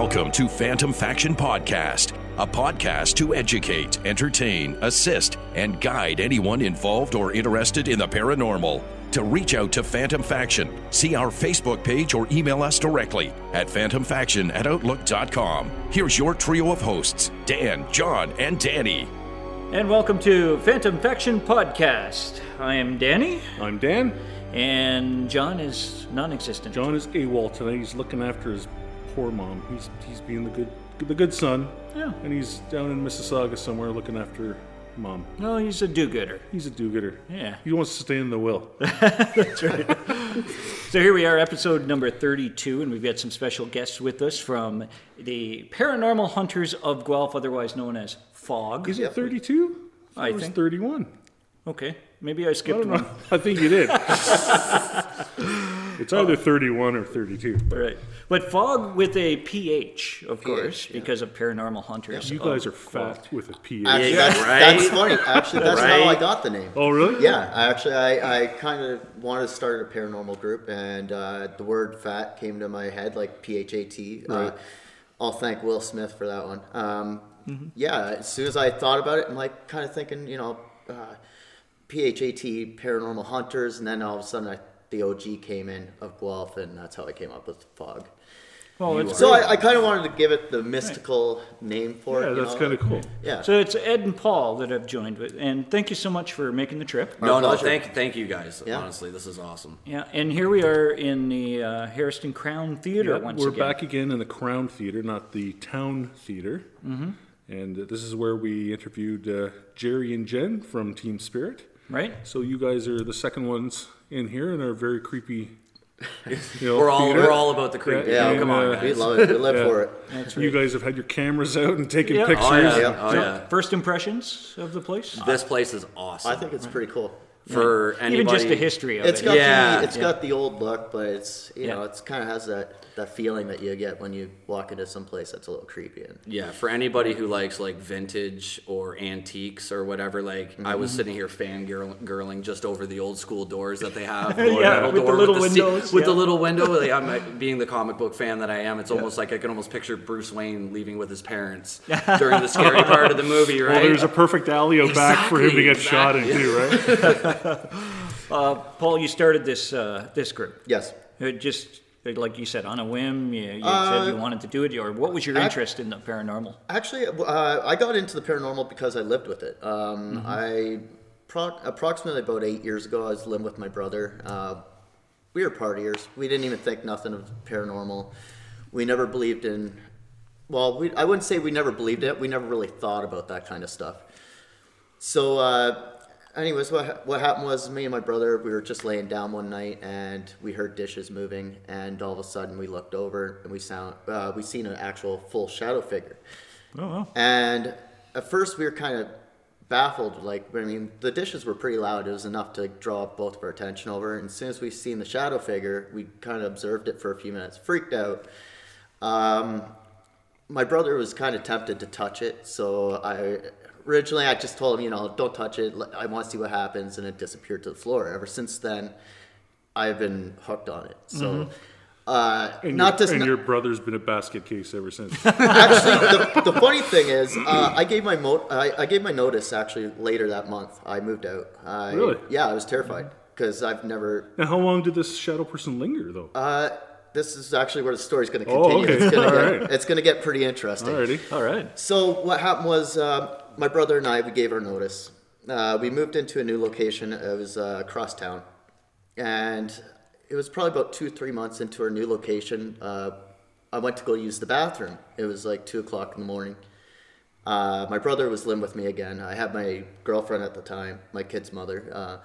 Welcome to Phantom Faction Podcast, a podcast to educate, entertain, assist, and guide anyone involved or interested in the paranormal. To reach out to Phantom Faction, see our Facebook page or email us directly at phantomfaction at outlook.com. Here's your trio of hosts Dan, John, and Danny. And welcome to Phantom Faction Podcast. I am Danny, I'm Dan. and John is non existent. John is AWOL tonight. He's looking after his poor mom. He's he's being the good the good son. Yeah. And he's down in Mississauga somewhere looking after mom. No, he's a do gooder. He's a do-gooder. Yeah. He wants to stay in the will. That's right. so here we are, episode number 32, and we've got some special guests with us from the Paranormal Hunters of Guelph, otherwise known as FOG. Is it 32? I it think- 31. Okay, maybe I I skipped don't one. I think you did. it's either 31 or 32. All right. But FOG with a PH, of course, because of Paranormal Hunters. You guys are fat with a PH. Actually, Yeah, that's, right? that's funny. Actually, that's how I got the name. Oh, really? Yeah, I actually, I, I kind of wanted to start a paranormal group, and uh, the word "fat" came to my head, like P H A T. Uh, Right. I'll thank Will Smith for that one. Um, Mm-hmm. Yeah, as soon as I thought about it, I'm like kind of thinking, you know, uh, P H A T Paranormal Hunters, and then all of a sudden, I, the OG came in of Guelph, and that's how I came up with the Fog. Well, it's So I, I kind of wanted to give it the mystical name for Yeah, it. you that's kind of cool. Yeah. So it's Ed and Paul that have joined with, and thank you so much for making the trip. No, no, pleasure. thank, thank you guys. Yeah. Honestly, this is awesome. Yeah, and here we are in the uh, Harriston Crown Theater Yeah, once we're again. back again in the Crown Theater, not the Town Theater. Mm-hmm. And uh, this is where we interviewed uh, Jerry and Jen from Team Spirit. Right? So you guys are the second ones in here and are very creepy. You know, We're all theater. we're all about the creepy. Yeah, come on, uh, we love it. We live Yeah. for it. That's You guys have had your cameras out and taken Yeah. pictures. Oh yeah, Yeah. oh yeah. First impressions of the place? This place is awesome. I think it's pretty cool. For anybody. Even just the history of It's it. got Yeah, the it's yeah. got the old look, but it's you Yeah. know it's kind of has that that feeling that you get when you walk into some place that's a little creepy. And Yeah, for anybody who likes like vintage or antiques or whatever, like I was Mm-hmm. sitting here fangirling just over the old school doors that they have. Yeah, metal with the door little se- windows, with the little window. Like, I'm being the comic book fan that I am. It's almost like I can almost picture Bruce Wayne leaving with his parents during the scary part of the movie, right? Well, there's a perfect alley out back for him to Exactly, get shot in too, right? Uh, Paul, you started this uh, this group. yes, It just like you said, on a whim, you, you Uh, said you wanted to do it, or what was your interest in the paranormal? actually, uh, I got into the paranormal because I lived with it. Um, Mm-hmm. I pro- approximately about eight years ago, I was living with my brother. Uh, we were partiers. We didn't even think nothing of paranormal. We never believed in. Well, we, I wouldn't say we never believed it. We never really thought about that kind of stuff. So, uh, anyways, what what happened was me and my brother we were just laying down one night and we heard dishes moving, and all of a sudden we looked over and we sound uh, we seen an actual full shadow figure. Oh, wow. And at first we were kind of baffled. Like, I mean, the dishes were pretty loud. It was enough to draw both of our attention over. And as soon as we seen the shadow figure, we kind of observed it for a few minutes, freaked out. Um, my brother was kind of tempted to touch it, so I originally I just told him, you know, don't touch it. I want to see what happens, and it disappeared to the floor. Ever since then, I've been hooked on it. So, uh, And, not your, to and your brother's been a basket case ever since. actually, the, the funny thing is, uh, I gave my mo- I, I gave my notice actually later that month. I moved out. I, Really? Yeah, I was terrified because I've never. now, how long did this shadow person linger, though? Uh, this is actually where the story's going to continue. Oh, continue. okay. It's going to get right. it's going to get pretty interesting. Alrighty. All right. So what happened was uh, my brother and I we gave our notice. Uh, we moved into a new location. It was uh, across town, and it was probably about two three months into our new location. Uh, I went to go use the bathroom. It was like two o'clock in the morning. Uh, my brother was living with me again. I had my girlfriend at the time, my kid's mother.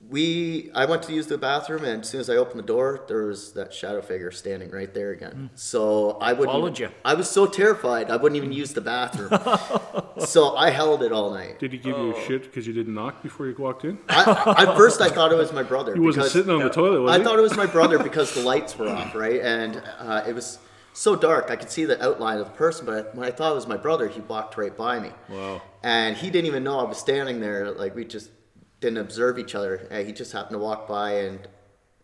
We I went to use the bathroom, and as soon as I opened the door, there was that shadow figure standing right there again. So I wouldn't. Followed you. I was so terrified, I wouldn't even use the bathroom. so I held it all night. Did he give Oh. you a shit because you didn't knock before you walked in? I, at first, I thought it was my brother. He wasn't sitting on the toilet, was I he? thought it was my brother because the lights were off, right? And uh, it was so dark, I could see the outline of the person. But when I thought it was my brother, he walked right by me. Wow. And he didn't even know I was standing there. Like we just didn't observe each other. And he just happened to walk by, and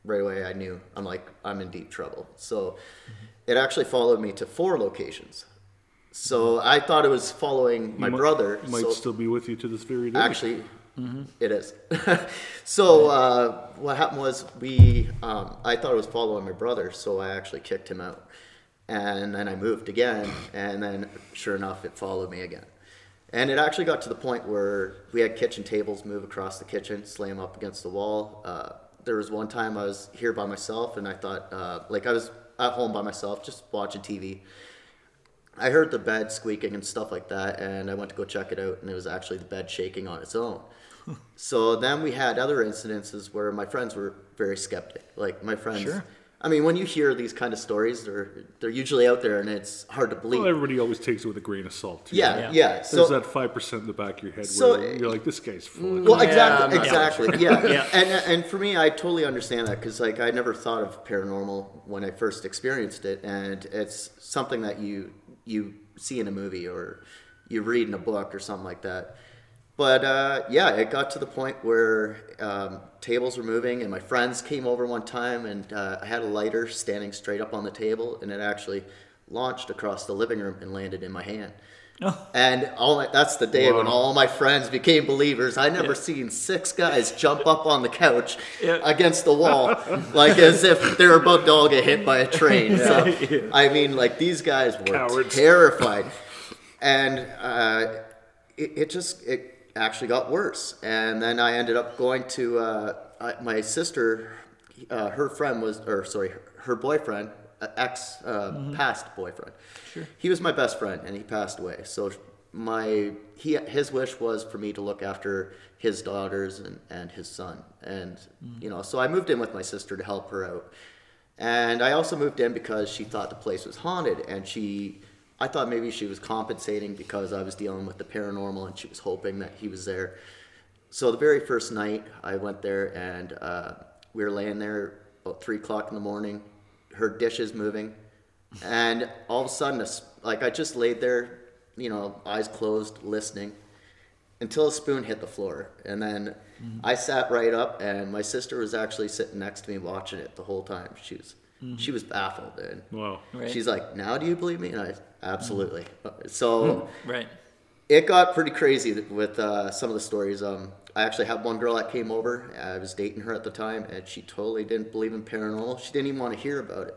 right away I knew I'm like I'm in deep trouble. So it actually followed me to four locations. So I thought it was following my Might- brother. might so still be with you to this very day. actually, it is. so uh, what happened was we. Um, I thought it was following my brother, so I actually kicked him out, and then I moved again, and then sure enough, it followed me again. And it actually got to the point where we had kitchen tables move across the kitchen, slam up against the wall. Uh, there was one time I was here by myself, and I thought, uh, like I was at home by myself, just watching TV. I heard the bed squeaking and stuff like that, and I went to go check it out, and it was actually the bed shaking on its own. so then we had other incidences where my friends were very skeptic. Like my friends, Sure. I mean, when you hear these kind of stories, they're they're usually out there, and it's hard to believe. Well, everybody always takes it with a grain of salt. Too, yeah, right? yeah. Yeah. There's So that five percent in the back of your head So- where you're like, this guy's full. of mm, Well, exactly, I'm not exactly, yeah. Yeah. And and for me, I totally understand that because like I never thought of paranormal when I first experienced it, and it's something that you you see in a movie or you read in a book or something like that. But uh, yeah, it got to the point where um, tables were moving, and my friends came over one time, and uh, I had a lighter standing straight up on the table, and it actually launched across the living room and landed in my hand. And all my, that's the day when all my friends became believers. I never seen six guys jump up on the couch Yeah. against the wall, like as if they were about to all get hit by a train. So, I mean, like these guys were Cowards. terrified, and uh, it, it just it actually got worse. And then I ended up going to uh, I, my sister. Uh, her friend was, or sorry, her, her boyfriend, uh, ex uh, past boyfriend. Sure. He was my best friend, and he passed away. So my he his wish was for me to look after his daughters and, and his son, and you know, so I moved in with my sister to help her out. And I also moved in because she thought the place was haunted, and she, I thought maybe she was compensating because I was dealing with the paranormal, and she was hoping that he was there. So the very first night I went there, and uh, we were laying there about three o'clock in the morning, her dishes moving, and all of a sudden, like I just laid there, you know, eyes closed, listening, until a spoon hit the floor, and then Mm-hmm. I sat right up, and my sister was actually sitting next to me watching it the whole time. She was mm-hmm. she was baffled, and Wow. Right. she's like, "Now do you believe me?" And I absolutely. Mm-hmm. So Right. it got pretty crazy with uh, some of the stories. Um, I actually had one girl that came over. I was dating her at the time, and she totally didn't believe in paranormal. She didn't even want to hear about it.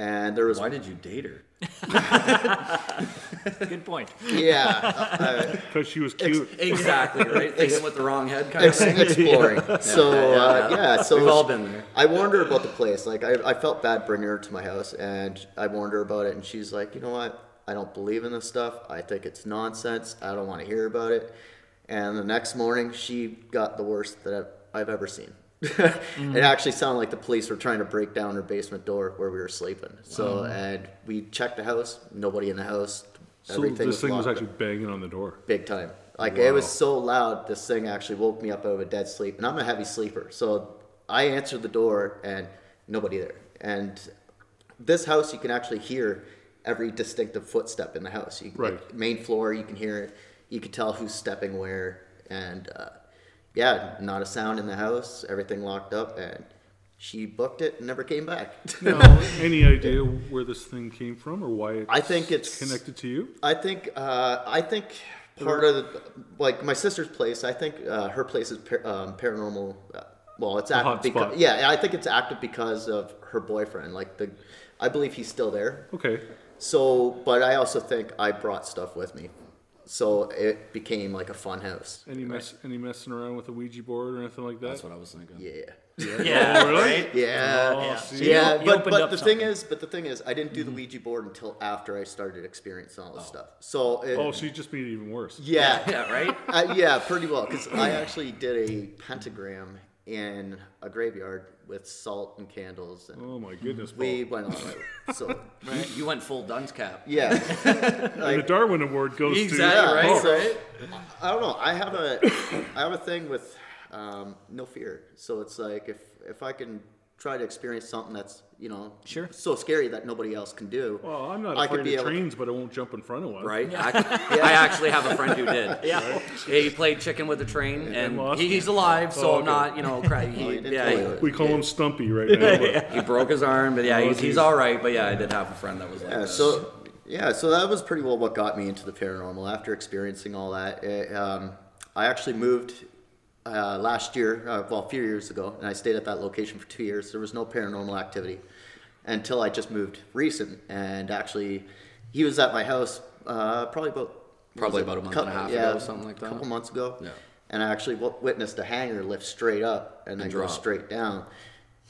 And there was, Why did you date her? Good point. yeah, Because she was cute. Exactly, right? Thinking with the wrong head kind uh, of thing. exploring. So uh, yeah. yeah, so We've all been there. I warned her about the place. Like I, I felt bad bringing her to my house, and I warned her about it, and she's like, you know what? I don't believe in this stuff. I think it's nonsense. I don't want to hear about it. And the next morning, she got the worst that I've, I've ever seen. It actually sounded like the police were trying to break down our basement door where we were sleeping. So, and we checked the house. Nobody in the house. So Everything this thing was actually banging on the door. big time. Like it was so loud, this thing actually woke me up out of a dead sleep, and I'm a heavy sleeper. So I answered the door, and nobody there. And this house, you can actually hear every distinctive footstep in the house. You, Right. like, main floor, you can hear it. You can tell who's stepping where, and uh, yeah, not a sound in the house. Everything locked up, and she booked it and never came back. Any idea where this thing came from or why it's I think it's connected to you? I think uh, I think part of the, like my sister's place. I think uh, her place is par- um, paranormal. Uh, well, it's active because spot. yeah, I think it's active because of her boyfriend. Like the, I believe he's still there. Okay. So, but I also think I brought stuff with me, so it became like a fun house. Any mess? Any messing around with a Ouija board or anything like that? That's what I was thinking. Yeah. Yeah. Oh, really? Yeah, Oh, Yeah. So yeah, you but but up the thing is, but the thing is, I didn't do the Ouija board until after I started experiencing all this stuff. So it, Oh, so you just made it even worse. yeah, Yeah, right? Uh, yeah, pretty well. Because I actually did a pentagram in a graveyard with salt and candles, and Oh my goodness. Paul. we went all out. So You, you went full dunce cap. yeah, and the Darwin Award goes Exactly, to right, so, I don't know. I have a I have a thing with um, no fear. So it's like if if I can try to experience something that's you know Sure. so scary that nobody else can do. Well, I'm not I could afraid be of able- trains, but I won't jump in front of one. Right? I, I actually have a friend who did. Yeah. He played chicken with a train, and lost he, he's alive, so Oh, I'm not, you know, cry. He, Oh, yeah, he- We call him Stumpy right now. but- he broke his arm, but yeah, Oh, he's, he's all right. But yeah, I did have a friend that was like Yeah, that. so yeah, so that was pretty well what got me into the paranormal. After experiencing all that, it, um, I actually moved uh, last year, uh, well, a few years ago, and I stayed at that location for two years. There was no paranormal activity until I just moved recent, and actually, he was at my house uh, probably about Probably about a month Cou- and a half yeah, ago, something like that. A couple months ago. Yeah. And I actually w- witnessed a hanger lift straight up and then go drop. straight down. like,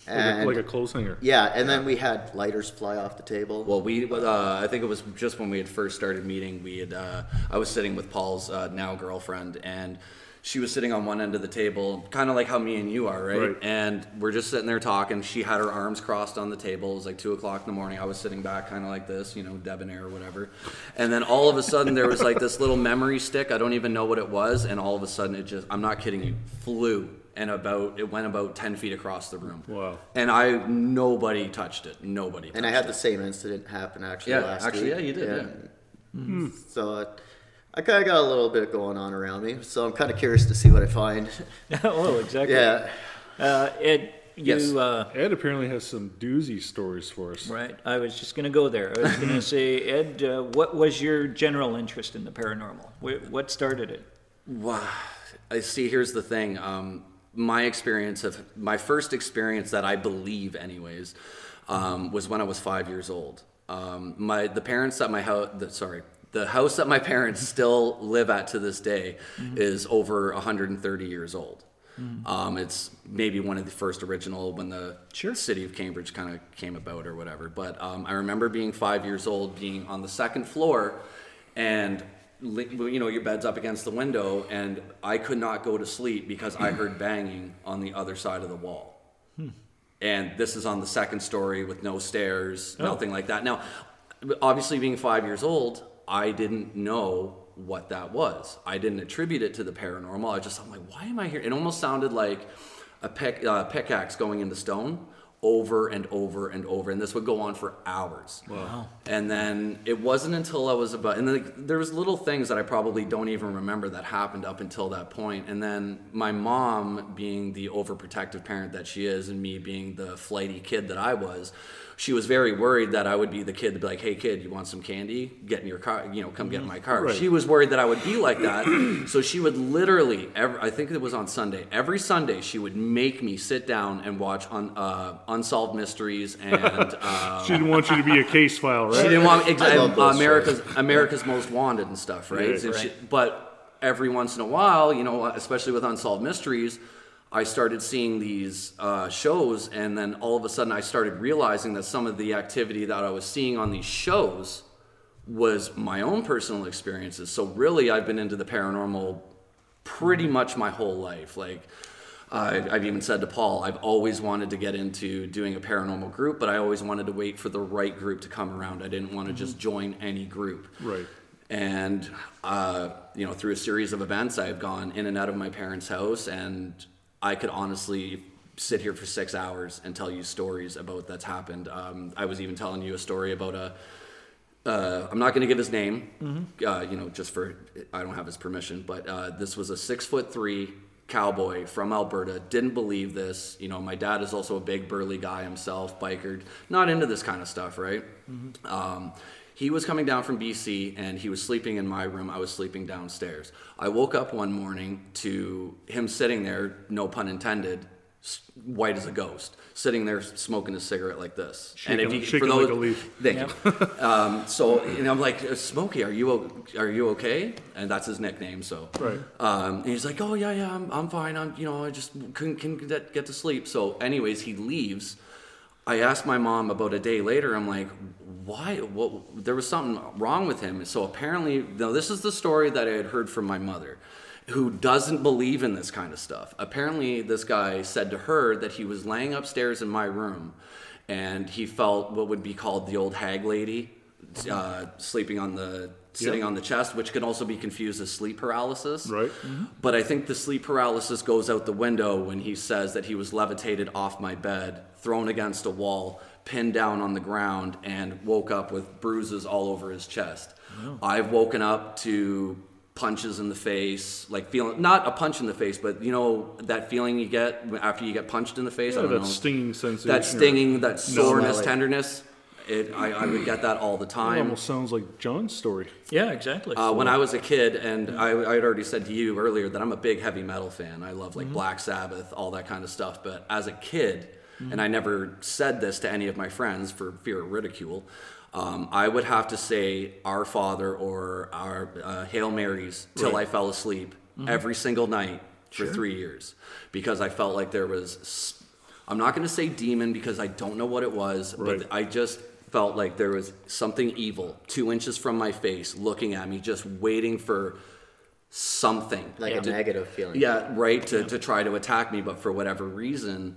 a, And like a clothes hanger. yeah, and then we had lighters fly off the table. Well, we, uh, I think it was just when we had first started meeting, we had, uh, I was sitting with Paul's uh, now girlfriend, and she was sitting on one end of the table, kind of like how me and you are, right? Right. And we're just sitting there talking. She had her arms crossed on the table. It was like two o'clock in the morning. I was sitting back, kind of like this, you know, debonair or whatever. And then all of a sudden, there was like this little memory stick. I don't even know what it was. And all of a sudden, it just, I'm not kidding you, flew. And about, it went about 10 feet across the room. Wow. And I, nobody touched it. Nobody. And I had it. the same incident happen actually Yeah, last actually, week. yeah, you did, yeah. So uh, I kind of got a little bit going on around me. So I'm kind of curious to see what I find. oh, exactly. yeah. Uh, Ed, you, Yes. uh, Ed apparently has some doozy stories for us. right, I was just going to go there. I was going to say, Ed, uh, what was your general interest in the paranormal? What started it? Wow. I see. Here's the thing. Um, my experience of my first experience that I believe, anyways, um, was when I was five years old. Um, my the parents at my house. The, sorry, the house that my parents still live at to this day is over 130 years old. Um, it's maybe one of the first original when the Sure. city of Cambridge kind of came about or whatever. But um, I remember being five years old, being on the second floor, and you know your bed's up against the window, and I could not go to sleep because I heard banging on the other side of the wall. And this is on the second story with no stairs, nothing like that. Now, obviously, being five years old, I didn't know what that was. I didn't attribute it to the paranormal. I just, I'm like, why am I here? It almost sounded like a pick, uh, pickaxe going into stone over and over and over. And this would go on for hours. Wow. And then it wasn't until I was about, and then there was little things that I probably don't even remember that happened up until that point. And then my mom, being the overprotective parent that she is, and me being the flighty kid that I was, she was very worried that I would be the kid to be like, "Hey, kid, you want some candy? Get in your car. You know, come get in my car." Right. She was worried that I would be like that, so she would literally, every, I think it was on Sunday, every Sunday she would make me sit down and watch on uh, unsolved mysteries and. Uh, She didn't want you to be a case file, right? she didn't want exactly love those America's America's Most Wanted and stuff, right? Right. She- Right. but every once in a while, you know, especially with unsolved mysteries, I started seeing these uh, shows, and then all of a sudden, I started realizing that some of the activity that I was seeing on these shows was my own personal experiences. So really, I've been into the paranormal pretty much my whole life. Like. I, I've even said to Paul, I've always wanted to get into doing a paranormal group, but I always wanted to wait for the right group to come around. I didn't want to just join any group. Right. And, uh, you know, through a series of events, I've gone in and out of my parents' house, and I could honestly sit here for six hours and tell you stories about that's happened. Um, I was even telling you a story about a. Uh, I'm not going to give his name, uh, you know, just for I don't have his permission. But uh, this was a six foot three cowboy from Alberta. Didn't believe this. You know, my dad is also a big burly guy himself, biker, not into this kind of stuff, right? Um, he was coming down from BC and he was sleeping in my room. I was sleeping downstairs. I woke up one morning to him sitting there, no pun intended, white as a ghost, sitting there smoking a cigarette like this. Shaking- shaking like a leaf. Thank you. Um, so and I'm like, Smokey, are you are you okay? And that's his nickname. So Right. Um, and he's like, oh yeah, yeah, I'm, I'm fine. I'm you know I just couldn't, couldn't get, get to sleep. So anyways, he leaves. I asked my mom about a day later. I'm like, why? What? There was something wrong with him. So apparently, now this is the story that I had heard from my mother, who doesn't believe in this kind of stuff. Apparently, this guy said to her that he was laying upstairs in my room, and he felt what would be called the old hag lady, uh, sleeping on the sitting Yeah. on the chest, which can also be confused as sleep paralysis. Right. Mm-hmm. But I think the sleep paralysis goes out the window when he says that he was levitated off my bed, thrown against a wall, pinned down on the ground, and woke up with bruises all over his chest. I've woken up to punches in the face, like feeling not a punch in the face, but you know that feeling you get after you get punched in the face. I Yeah, don't that know. stinging sensation. that stinging, that soreness, Smell it. tenderness. It, I, I would get that all the time. It almost sounds like John's story. Yeah, exactly. Uh, when I was a kid, and I, I had already said to you earlier that I'm a big heavy metal fan. I love like Black Sabbath, all that kind of stuff. But as a kid, and I never said this to any of my friends for fear of ridicule, um, I would have to say Our Father or our uh, Hail Marys till I fell asleep every single night for three years because I felt like there was. I'm not going to say demon because I don't know what it was, Right. but I just felt like there was something evil two inches from my face looking at me, just waiting for something. Like a to- negative feeling. Yeah, right, to, to try to attack me, but for whatever reason,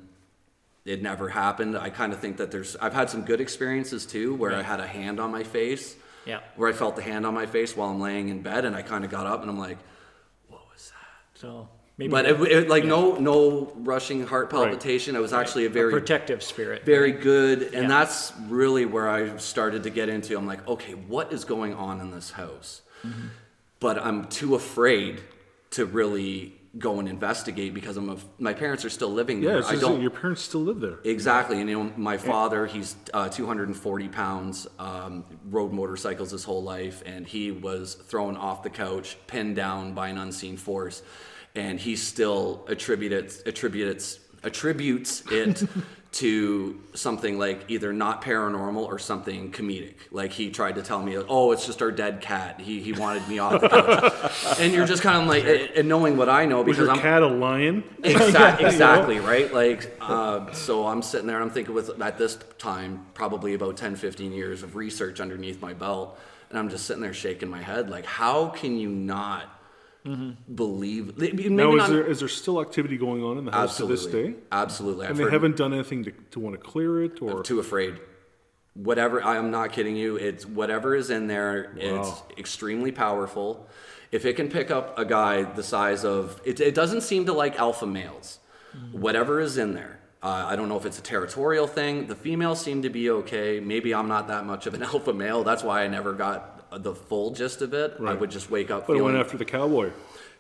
it never happened. I kind of think that there's, I've had some good experiences too, where I had a hand on my face. Yeah. Where I felt the hand on my face while I'm laying in bed, and I kind of got up and I'm like, what was that? so maybe But it, it, like no no rushing heart palpitation. It was actually a very protective spirit. very good and Yeah. that's really where i started to get into i'm like okay what is going on in this house Mm-hmm. but i'm too afraid to really go and investigate because i'm a, my parents are still living there it's i don't your parents still live there. Exactly, and you know, my father, he's uh, 240 pounds, um, rode motorcycles his whole life, and he was thrown off the couch, pinned down by an unseen force, and he still attributes attributes attributes it to something like either not paranormal or something comedic. Like he tried to tell me, "Oh, it's just our dead cat. He he wanted me off the couch," and you're just kind of like, and knowing what I know Was because your I'm cat a lion? Exactly, exactly right? Like, uh, so I'm sitting there, and I'm thinking with, at this time, probably about 10, 15 years of research underneath my belt, and I'm just sitting there shaking my head, like, how can you not believe? Maybe Now, is there is there still activity going on in the house absolutely, to this day? Absolutely. And I've they heard- haven't done anything to, to want to clear it, or I'm too afraid. Whatever, I am not kidding you. It's whatever is in there. It's extremely powerful. If it can pick up a guy the size of, it, it doesn't seem to like alpha males. Whatever is in there. Uh, I don't know if it's a territorial thing. The females seem to be okay. Maybe I'm not that much of an alpha male. That's why I never got the full gist of it. I would just wake up but it went after the cowboy,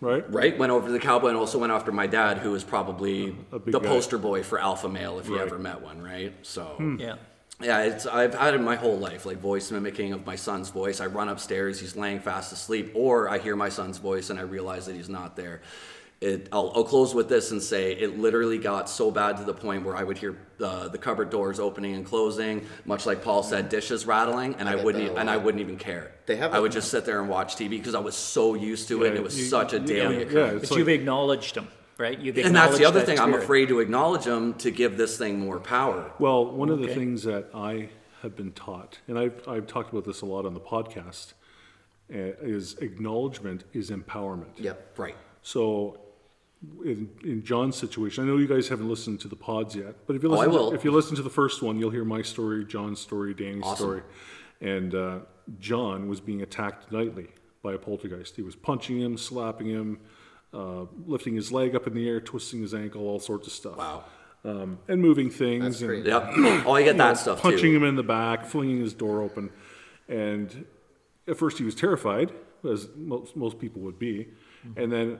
right? right. Went over to the cowboy and also went after my dad, who was probably the guy. poster boy for alpha male if you Right. ever met one. Right. So. Hmm. Yeah. Yeah, it's I've had it my whole life, like voice mimicking of my son's voice. I run upstairs, he's laying fast asleep, or I hear my son's voice and I realize that he's not there. It, I'll, I'll close with this and say it literally got so bad to the point where I would hear uh, the cupboard doors opening and closing, much like Paul said, dishes rattling, and I, get wouldn't that a and I wouldn't even care. They have I a- would just sit there and watch TV because I was so used to it. and it was you- such a you- daily yeah, occurrence. it's But like- you've acknowledged them, right? You've and that's the other that thing. I'm afraid to acknowledge them to give this thing more power. Well, one of the things that I have been taught, and I've, I've talked about this a lot on the podcast, uh, is acknowledgement is empowerment. Yep. Right. So, in, in John's situation, I know you guys haven't listened to the pods yet, but if you Oh, I listen, will. To, if you listen to the first one, you'll hear my story, John's story, Danny's Awesome. story, and uh, John was being attacked nightly by a poltergeist. He was punching him, slapping him, uh, lifting his leg up in the air, twisting his ankle, all sorts of stuff. Wow. Um, and moving things. That's and, Yep. Oh, I get that stuff punching too. him in the back, flinging his door open. And at first he was terrified, as most, most people would be. And then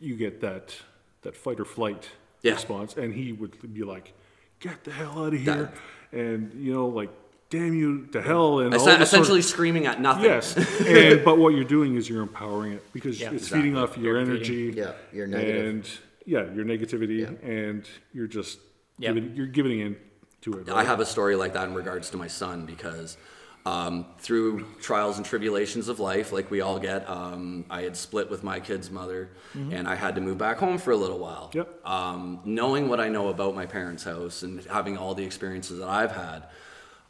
you get that, that fight or flight Yeah. response. And he would be like, get the hell out of here. and, you know, like, damn you to hell. And all Essen- this sort of- essentially screaming at nothing. Yes, and but what you're doing is you're empowering it because Yeah. it's feeding off your Feeding. energy. Yeah, your negative. And yeah, your negativity, Yeah. and you're just Yeah. giving, you're giving in to it. I have a story like that in regards to my son because um, through trials and tribulations of life, like we all get, um, I had split with my kid's mother and I had to move back home for a little while. Yep. Um, knowing what I know about my parents' house and having all the experiences that I've had,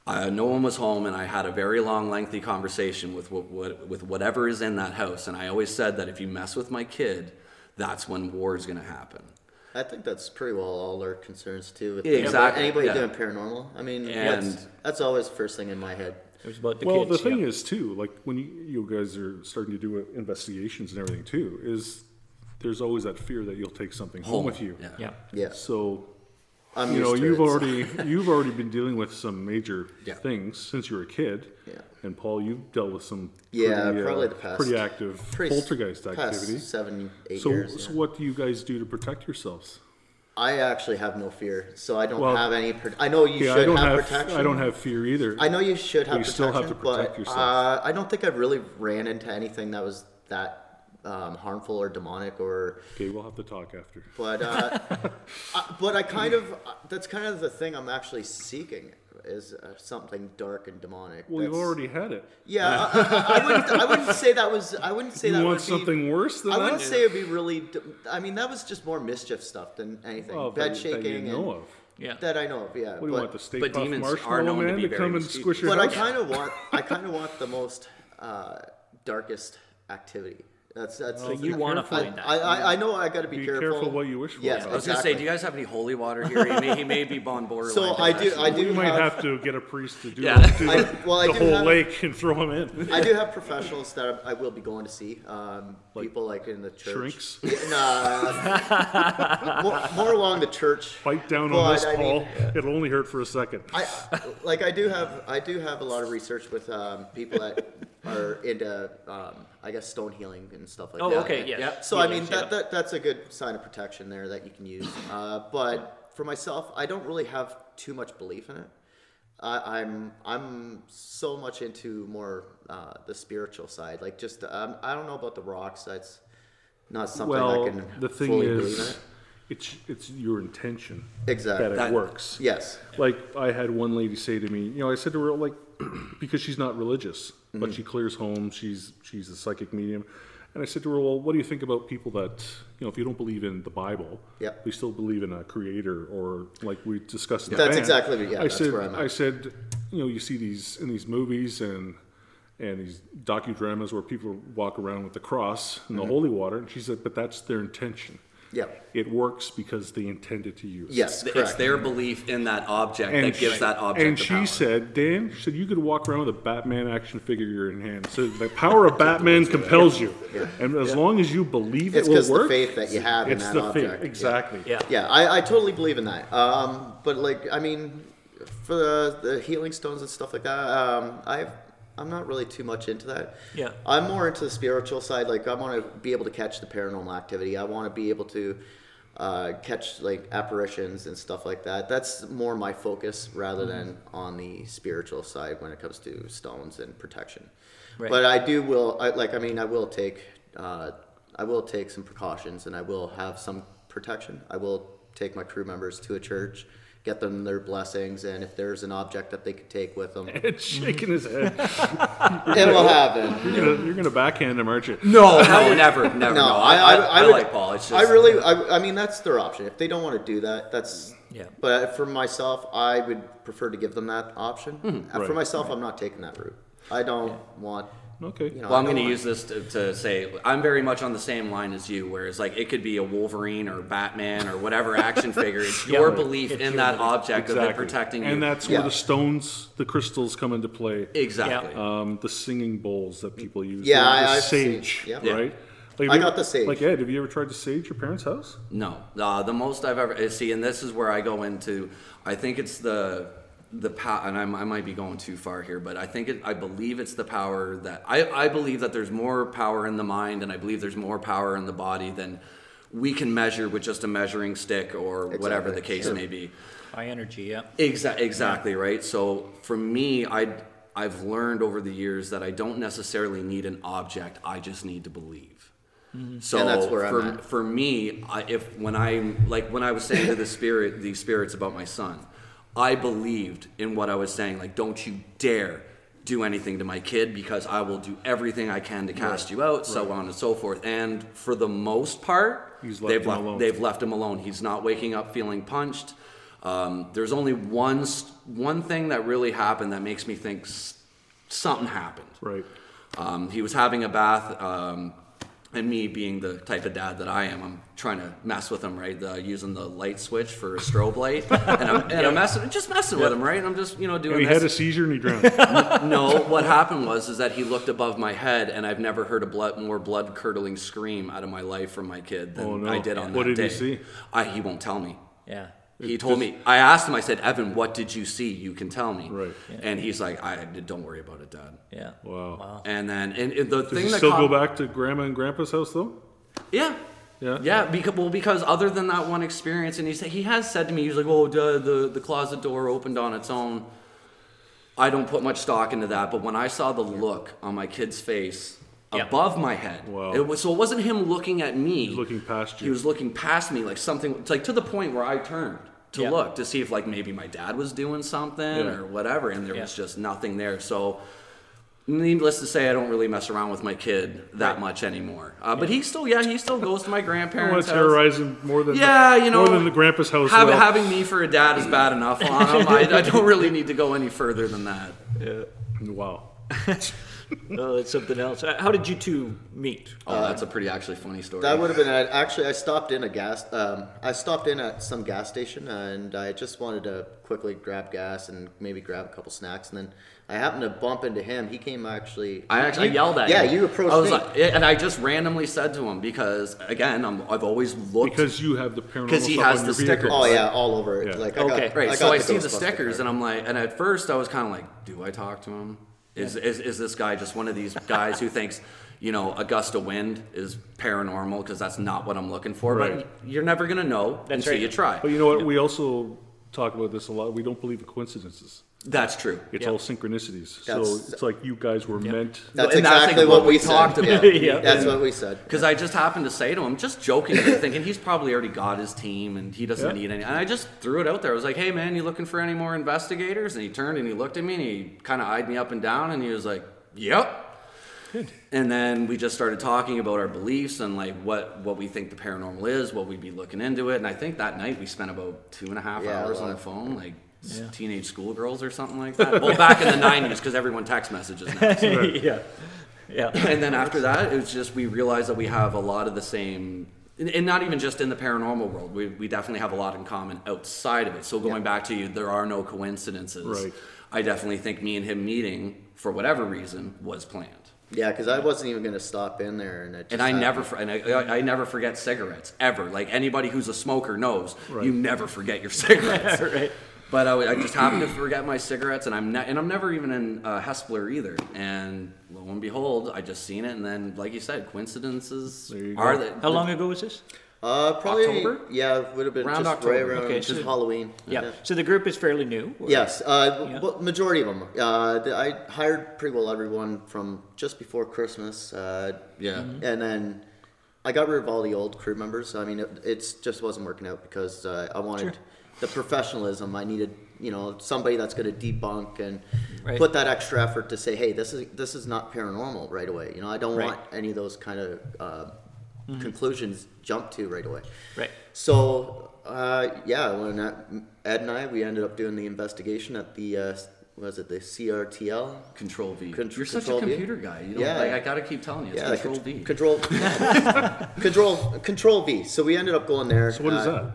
uh, no one was home, and I had a very long, lengthy conversation with what, what, with whatever is in that house. And I always said that if you mess with my kid, that's when war is going to happen. I think that's pretty well all our concerns too. With Yeah, exactly, Anybody yeah. doing paranormal? I mean, And- that's, that's always the first thing in my head. It was about the well, kids. the thing yeah. is too, like when you, you guys are starting to do investigations and everything too, is there's always that fear that you'll take something home, with you. Yeah. yeah. Yeah. So, I'm you know, you've it, so- already you've already been dealing with some major Yeah. things since you were a kid. Yeah. And Paul, you've dealt with some Yeah, pretty, uh, probably the past- pretty active pretty poltergeist past activity. seven, eight So, years. so yeah. what do you guys do to protect yourselves? I actually have no fear, so I don't Well, have any. Pro- I know you Yeah, should I don't have, have, protection. I don't have fear either. I know you should have you protection, still have to protect but yourself. Uh, I don't think I've really ran into anything that was that um, harmful or demonic or. Okay, we'll have to talk after. But uh, I, but I kind of that's kind of the thing I'm actually seeking is uh, something dark and demonic. Well, you've already had it. Yeah, I, I, I wouldn't. I wouldn't say that was. I wouldn't say You that want would something be, worse than I wouldn't that? say it'd be really. I mean, that was just more mischief stuff than anything. Well, Bed that, shaking that you know and of. Yeah. that I know of. Yeah, What do you but, want, the Stay but Puft demons are Marshmallow known to Man be to come and squish your but I kind of want. I kind of want the most uh, darkest activity. That's that's. So you want to find that. I, I, I know I got to be, Be careful what you wish for. Yes, I was gonna say, do you guys have any holy water here? He may, he may be on borderline. So I do. I do We might have, have to get a priest to do, Yeah. do I- the, well, I the do whole have- lake and throw him in. I do have professionals that I will be going to see. Um, people like in the church. Shrinks. Nah, more, more along the church. Bite down But, on this, I mean, Paul. It'll only hurt for a second. I like I do have I do have a lot of research with um, people that are into um, I guess stone healing and stuff like Oh, that. Oh, okay, yeah. Yeah. So I mean that, yeah. that that's a good sign of protection there that you can use. Uh, but for myself, I don't really have too much belief in it. I, I'm I'm so much into more uh, the spiritual side. Like just um, I don't know about the rocks. That's not something well, I can the thing fully believe in is, it. it's it's your intention Exactly. that it That- works. Yes. Like I had one lady say to me, you know, I said to her like, because she's not religious, Mm-hmm. but she clears homes. She's she's a psychic medium, and I said to her, well, what do you think about people that you know, if you don't believe in the Bible, Yeah. we still believe in a creator, or like we discussed. In That's band. exactly yeah, I that's said, where I'm at. I said, you know, you see these in these movies and. And these docudramas where people walk around with the cross and the Mm-hmm. holy water, and she said, "But that's their intention. Yeah. It works because they intended to use." it." Yes. It's their belief in that object that gives she- that object And the she power. said, Dan, she said you could walk around with a Batman action figure in hand. So the power of Batman compels you, and as long as you believe It's it will 'cause the faith that you have in it's that the object. faith Yeah. exactly. Yeah. Yeah, I, I totally believe in that. Um, but like, I mean, for the, the healing stones and stuff like that, um, I've, I'm not really too much into that. Yeah. I'm more into the spiritual side. Like, I want to be able to catch the paranormal activity. I want to be able to uh, catch like apparitions and stuff like that. That's more my focus rather Mm-hmm. than on the spiritual side when it comes to stones and protection. Right. But I do will I, like I mean I will take uh, I will take some precautions and I will have some protection. I will take my crew members to a church, get them their blessings, and if there's an object that they could take with them, it It's shaking his head. It will happen. You're gonna, you're gonna backhand him, aren't you? No, no, never, never. No, No, I, I, I, I, would- like Paul. It's just, I really, I, I mean, that's their option. If they don't want to do that, that's. Yeah. But for myself, I would prefer to give them that option. Uh, Mm-hmm. Right. For myself, I'm not taking that route. I don't want. Okay. You know, Well, I'm going to use this to, to say I'm very much on the same line as you, whereas like it could be a Wolverine or Batman or whatever action figure. It's your belief It's in your that belief. object of it protecting you. and that's Yeah. where the stones, the crystals, come into play. exactly. Um, the singing bowls that people use. Yeah, the, I- the I've sage, yeah. Yeah. right? Like, I have you- got the sage. Like Ed, have you ever tried to sage your parents' house? No, uh, the most I've ever uh, see, and this is where I go into. I think it's the the power, and I'm, I might be going too far here, but I think it, I believe it's the power that I, I believe that there's more power in the mind, and I believe there's more power in the body than we can measure with just a measuring stick or whatever the case Sure. may be. High energy, yeah. Exactly, exactly right. So for me, I I've learned over the years that I don't necessarily need an object. I just need to believe. Mm-hmm. So And that's where I'm for, at. for me, I, if when I'm like when I was saying to the spirit, these spirits about my son, I believed in what I was saying. Like, don't you dare do anything to my kid because I will do everything I can to cast you out, so on and so forth. And for the most part, left they've left they've left him alone. He's not waking up feeling punched. Um, there's only one one thing that really happened that makes me think s- something happened. Right. Um, he was having a bath. Um, And me being the type of dad that I am, I'm trying to mess with him, right? The, using the light switch for a strobe light, and I'm, and I'm messing, just messing with him, right? And I'm just, you know, doing And he this. had a seizure and he drowned. No, what happened was is that he looked above my head, and I've never heard a blood more blood curdling scream out of my life from my kid than Oh, no. I did on What that did he see? I, he won't tell me. Yeah. He told me. I asked him. I said, "Evan, what did you see? You can tell me." Right. And he's like, "I don't worry about it, Dad." Yeah. Wow. And then, and, and the Does thing he that still caught- go back to grandma and grandpa's house though? Yeah. Yeah? Yeah, because well, because other than that one experience, and he said he has said to me, he's like, "Oh, duh, the the closet door opened on its own." I don't put much stock into that, but when I saw the look on my kid's face Yeah. above my head, Wow. it was so it wasn't him looking at me. He's looking past you. He was looking past me, like something, like to the point where I turned to Yeah. look to see if like maybe my dad was doing something Yeah. or whatever, and there Yeah. was just nothing there. So. Needless to say, I don't really mess around with my kid that much anymore. Uh, but he still, yeah, he still goes to my I want grandparents' to house. terrorize him more than Yeah, you know, more than the grandpa's house. Have, will. having me for a dad is bad enough on him. I, I don't really need to go any further than that. yeah Wow. Oh, that's something else. Uh, How did you two meet? Oh, that's a pretty actually funny story. That would have been actually. I stopped in a gas. Um, I stopped in at some gas station, and I just wanted to quickly grab gas and maybe grab a couple snacks, and then I happened to bump into him. He came actually. I actually you- yelled at him. yeah, him. you approached I was me. like, and I just randomly said to him because again, I'm, I've always looked Because you have the paranormal 'Cause he stuff has on the stickers. oh yeah, all over it. Yeah. Like I got, Okay. Right, I so got I see the stickers, card. and I'm like, and at first I was kind of like, do I talk to him? Is, is is this guy just one of these guys who thinks, you know, a gust of wind is paranormal because that's not what I'm looking for? Right. But you're never gonna know That's until right. you try. But you know what? We also talk about this a lot. We don't believe in coincidences. That's true. It's Yeah. all synchronicities. That's- so it's like you guys were meant. That's And that's exactly like what, what we we said. talked Yeah, about. Yeah. that's what we said. Because I just happened to say to him, just jokingly, thinking he's probably already got his team and he doesn't Yeah. need any. And I just threw it out there. I was like, "Hey, man, you looking for any more investigators?" And he turned and he looked at me and he kind of eyed me up and down and he was like, "Yep." Good. And then we just started talking about our beliefs and like what what we think the paranormal is, what we'd be looking into it. And I think that night we spent about two and a half Yeah, a hours on the phone, like s- Yeah. teenage schoolgirls or something like that. well, back in the '90s, because everyone text messages now. yeah. Yeah. and then after that, it was just we realized that we have a lot of the same, and and not even just in the paranormal world. We, we definitely have a lot in common outside of it. So going back to you, there are no coincidences. Right. I definitely think me and him meeting for whatever reason was planned. Yeah, because I wasn't even gonna stop in there, and it just And I happened. never, and I, I I never forget cigarettes ever. Like anybody who's a smoker knows, you never forget your cigarettes. right. But I, I just happened to forget my cigarettes, and I'm ne- and I'm never even in uh, Hespeler either. And lo and behold, I just seen it, and then, like you said, coincidences There you are go. the, How long ago was this? Uh, probably. October? Yeah, it would have been Around just October. right around Okay, just so- Halloween. Yeah. So the group is fairly new. or- Yes, uh, Yeah. well, majority of them. Uh, the, I hired pretty well everyone from just before Christmas. Uh, Yeah. and then I got rid of all the old crew members. I mean, it it's just wasn't working out because uh, I wanted Sure. The professionalism. I needed, you know, somebody that's going to debunk and Right. put that extra effort to say, hey, this is this is not paranormal right away. You know, I don't Right. Mm-hmm. want any of those kind of uh, conclusions jumped to right away. Right. So uh, yeah, when Ed and I we ended up doing the investigation at the uh, was it the CRTL? Control V. Con- You're such Control a V? computer guy. You know, Yeah. like, I gotta keep telling you, it's Control con- V. Control, control, control V. So we ended up going there. So what is Uh,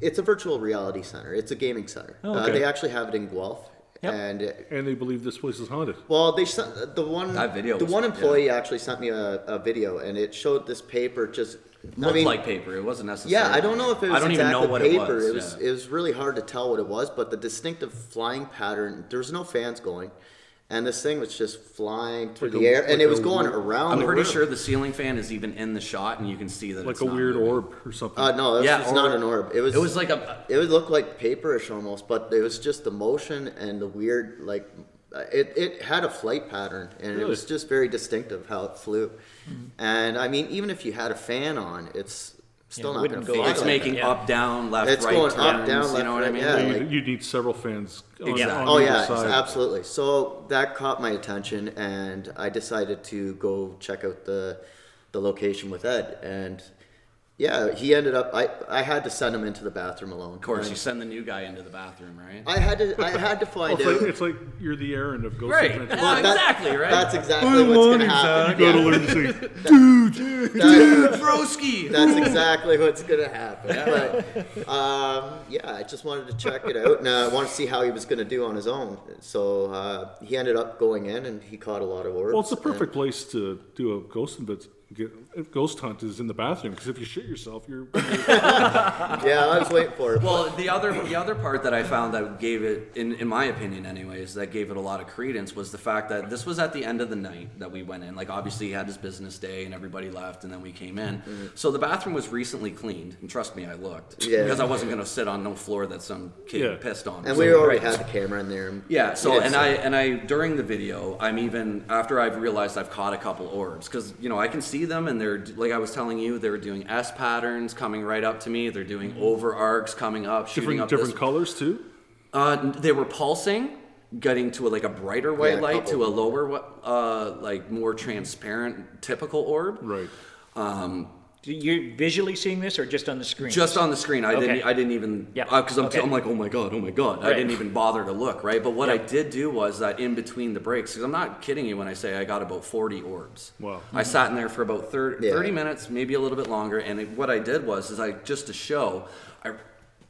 It's a virtual reality center. It's a gaming center. Oh, uh, okay. they actually have it in Guelph. Yep. And And they believe this place is haunted. well, they sent the one. That video The was- one yeah. employee actually sent me a, a video, and it showed this paper just. Looked I mean, like paper. It wasn't necessary. Yeah, I don't know if it was I don't exactly even know what paper. it was. yeah. it was really hard to tell what it was, but the distinctive flying pattern. There was no fans going, and this thing was just flying through Like the a- air, and it was going weird- around. I'm the pretty room. sure the ceiling fan is even in the shot, and you can see that Like it's a not weird moving. orb or something. Uh, no, it Yeah, was not an orb. It was. It was like a. It would look like paperish almost, but it was just the motion and the weird like. uh, It, it had a flight pattern and it was just very distinctive how it flew, and I mean even if you had a fan on, it's still Yeah, not going wouldn't to go. It's like like making yeah. up, down, left, It's right going turns. up, down, you left, know what I right, mean? yeah. You, like- you need several fans. On, Exactly. on Oh yeah, side. absolutely. So that caught my attention, and I decided to go check out the the location with Ed. And yeah, he ended up. I I had to send him into the bathroom alone. Of course, you send the new guy into the bathroom, right? I had to. I had to Well, find it's, out. like, it's like you're the Aaron of Ghost Right. Adventures. Yeah, that- exactly, right? That's exactly what's going to happen. You gotta Yeah. learn to say, That- Broski. that's exactly what's going to happen. But um, yeah, I just wanted to check it out, and uh, I wanted to see how he was going to do on his own. So uh, he ended up going in, and he caught a lot of orbs. well, it's the and- perfect place to do a ghost invent, get, ghost hunt is in the bathroom because if you shit yourself, you're Yeah, I was waiting for it. Well, the other the other part that I found that gave it, in, in my opinion, anyways, that gave it a lot of credence was the fact that this was at the end of the night that we went in. Like, obviously, he had his business day, and everybody left, and then we came in. Mm-hmm. So the bathroom was recently cleaned, and trust me, I looked Yeah. because I wasn't going to sit on no floor that some kid Yeah. pissed on. and we already right. had the camera in there. Yeah. So didn't and see I and I during the video, I'm even after I've realized I've caught a couple orbs because you know I can see them and they're like I was telling you they're doing S patterns coming right up to me. They're doing over arcs coming up, shooting different up different this. colors too. Uh, they were pulsing, getting to a, like a brighter white Yeah, a light to a lower, whi- uh, like more transparent, typical orb. Right. Um, You're visually seeing this or just on the screen? just on the screen. I Okay. didn't. I didn't even. Yeah. Uh, because I'm, Okay. I'm like, oh my god, oh my god. I didn't even bother to look, right? But what Yeah. I did do was that in between the breaks, because I'm not kidding you when I say I got about 40 orbs. Wow. I mm-hmm. sat in there for about 30, Yeah. 30 minutes, maybe a little bit longer. And it, what I did was, is I just to show, I,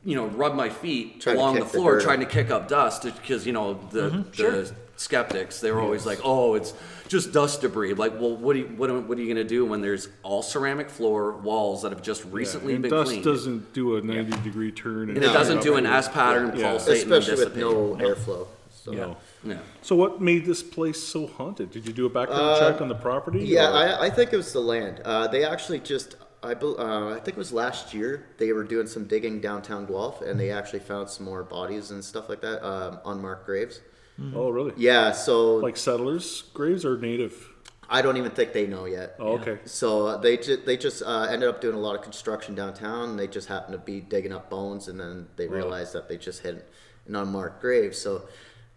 you know, rubbed my feet Tried to along the kick the floor, trying to kick up dust, because you know the mm-hmm. the skeptics, they were always like, oh, it's just dust debris. Like, well, what are you, what, are- what are you going to do when there's all ceramic floor walls that have just recently and been dust cleaned? doesn't do a 90 degree turn. And it doesn't do an S pattern Yeah. pulsate especially and with no airflow. So. No. Yeah. So what made this place so haunted? Did you do a background check on the property? Uh, Yeah, I, I think it was the land. Uh, they actually just, I, bel- uh, I think it was last year, they were doing some digging downtown Guelph and they actually found some more bodies and stuff like that, um, unmarked graves. Oh, really? Yeah, so Like settlers' graves or native? I don't even think they know yet. Oh, okay. So uh, they ju- they just uh, ended up doing a lot of construction downtown. And they just happened to be digging up bones, and then they realized that they just hit an unmarked grave. So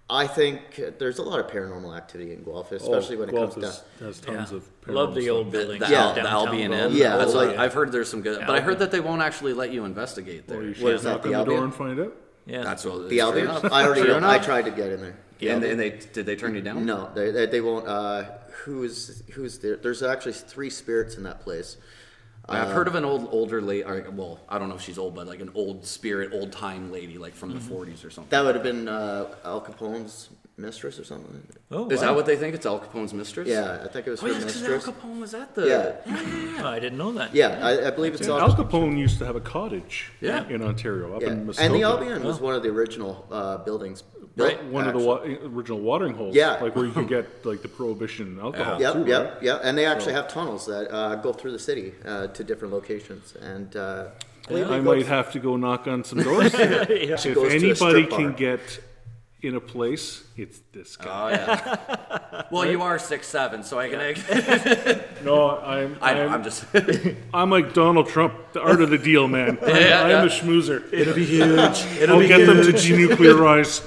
I think there's a lot of paranormal activity in Guelph, especially oh, when it Guelph comes down. is, has tons Yeah. of. Love paranormal the stuff. old The, building. the, Yeah. The Albion Guelph. Inn. Yeah, That's like, yeah. I've heard there's some good, but I heard that they won't actually let you investigate there. Well, you What should is that, knock the on the door and find out. Yeah. That's what The Albion? I already I tried to get in there. And, and they did they turn you down? No, they, they, they won't. Uh, who's who's there? There's actually three spirits in that place. I've heard of an old older lady. Or, well, I don't know if she's old, but like an old spirit, old time lady, like from the 40s or something. That would have been uh, Al Capone's mistress or something. Oh, Is wow. that what they think? It's Al Capone's mistress? Yeah, I think it was Oh, her yeah, because Al. Capone was at the. Yeah. Oh, I didn't know that. Yeah, I, I believe it's Al Al Capone used to have a cottage Yeah. in Ontario, up Yeah, in and the Albion was one of the original uh, buildings. Built, Right. One of the wa- original watering holes. Yeah. Like where you can get like the prohibition alcohol Yep, too, yep, right? yep. And they actually have tunnels that uh, go through the city uh, to different locations. And uh, I I might have to go knock on some doors. actually if goes to a anybody can get in a place, it's this guy. Oh yeah. well, you are six seven, so I can. No, I'm I know. I'm, I'm just. I'm like Donald Trump, the art of the deal, man. I'm, Yeah, I'm a schmoozer. It'll be huge. It'll I'll be get huge. them to denuclearize.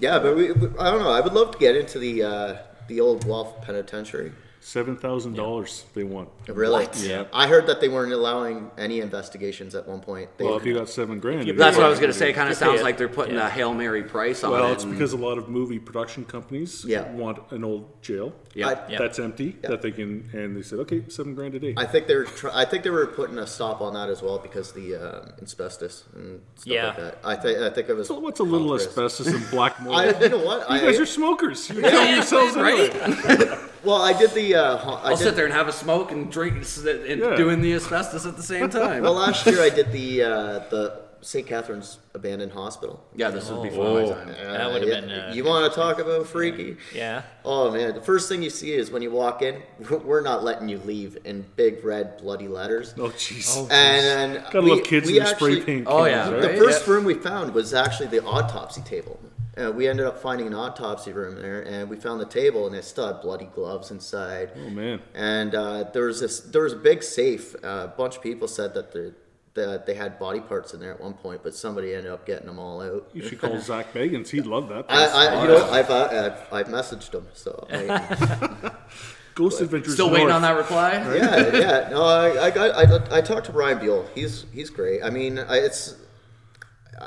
Yeah, but we, we- I don't know. I would love to get into the uh, the old Guelph Penitentiary. Seven thousand dollars they want. Really? Yeah. I heard that they weren't allowing any investigations at one point. They, Well, if you got seven grand, you That's what I was gonna say. Kind of sounds like they're putting Yeah. a hail mary price on Well, it. it's because a lot of movie production companies Yeah. want an old jail Yeah. I- Yeah. that's empty that they can, and they said, okay, seven grand a day. I think they were. Try- I think they were putting a stop on that as well because the uh, asbestos and stuff Yeah. like that. I think. I think it was. so what's a little asbestos and black mold? I, you know what? you I, guys are smokers. You kill yourselves right? anyway. Well, I did the. Uh, I I'll did, sit there and have a smoke and drink and Yeah. doing the asbestos at the same time. Well, last year I did the uh, the St. Catharines Abandoned Hospital. yeah, this was before. fun. my time. That would've yeah, been, uh, you want to talk about freaky? Yeah. Oh man, the first thing you see is when you walk in, we're not letting you leave in big red bloody letters. Oh, jeez. And then Gotta we- love kids in the spray paint. Oh, cans, yeah. right? The first yeah. room we found was actually the autopsy table. Uh, we ended up finding an autopsy room there, and we found the table, and it still had bloody gloves inside. Oh man. And uh, there was this, there was a big safe. Uh, a bunch of people said that they that they had body parts in there at one point, but somebody ended up getting them all out. You should call Zak Bagans. He'd love that. I, I, you know, I've, uh, I've I've messaged him, so I, Ghost Adventures. Still waiting on that reply. yeah, yeah. No, I, I got. I, I talked to Ryan Buell. He's he's great. I mean, I, it's.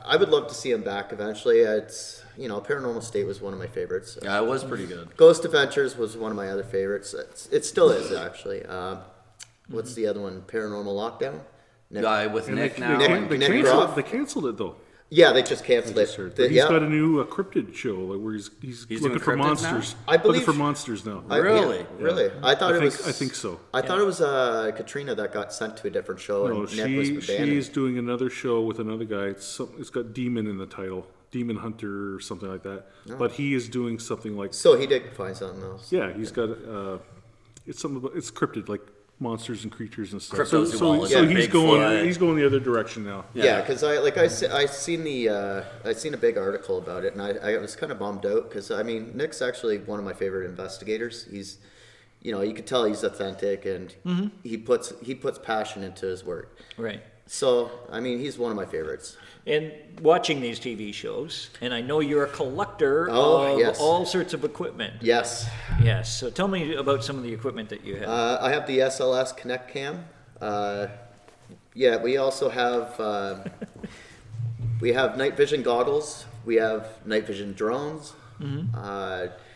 I would love to see him back eventually. It's you know, Paranormal State was one of my favorites. Yeah, it was pretty good. Ghost Adventures was one of my other favorites. It's, it still is actually. Uh, what's the other one? Paranormal Lockdown. Nick- Guy with And Nick now. Nick- they Nick canceled, they canceled it though. Yeah, they just canceled I it. just heard. The- he's yeah. got a new uh, cryptid show like where he's he's, He's looking for cryptids now? monsters. I believe- looking for monsters now. I- yeah, Really? really. I thought I it think was. I think so. I thought it was uh, Katrina that got sent to a different show, No, and she she's doing another show with another guy. It's some, it's got demon in the title, Demon Hunter or something like that. But he is doing something like So he did find something else. yeah, he's got uh, it's something about, it's cryptid like monsters and creatures and stuff. So, so, so Yeah, he's Bigfoot. going he's going the other direction now. Yeah, because I like I se- I seen the uh, I seen a big article about it, and I, I was kind of bummed out because I mean Nick's actually one of my favorite investigators. He's, you know, you could tell he's authentic and Mm-hmm. he puts he puts passion into his work. Right. So I mean, he's one of my favorites. And watching these TV shows, and I know you're a collector Oh, of yes. all sorts of equipment. Yes, Yes. So tell me about some of the equipment that you have. uh, I have the SLS Connect Cam. Uh, yeah, we also have uh, we have night vision goggles. We have night vision drones. Mm-hmm.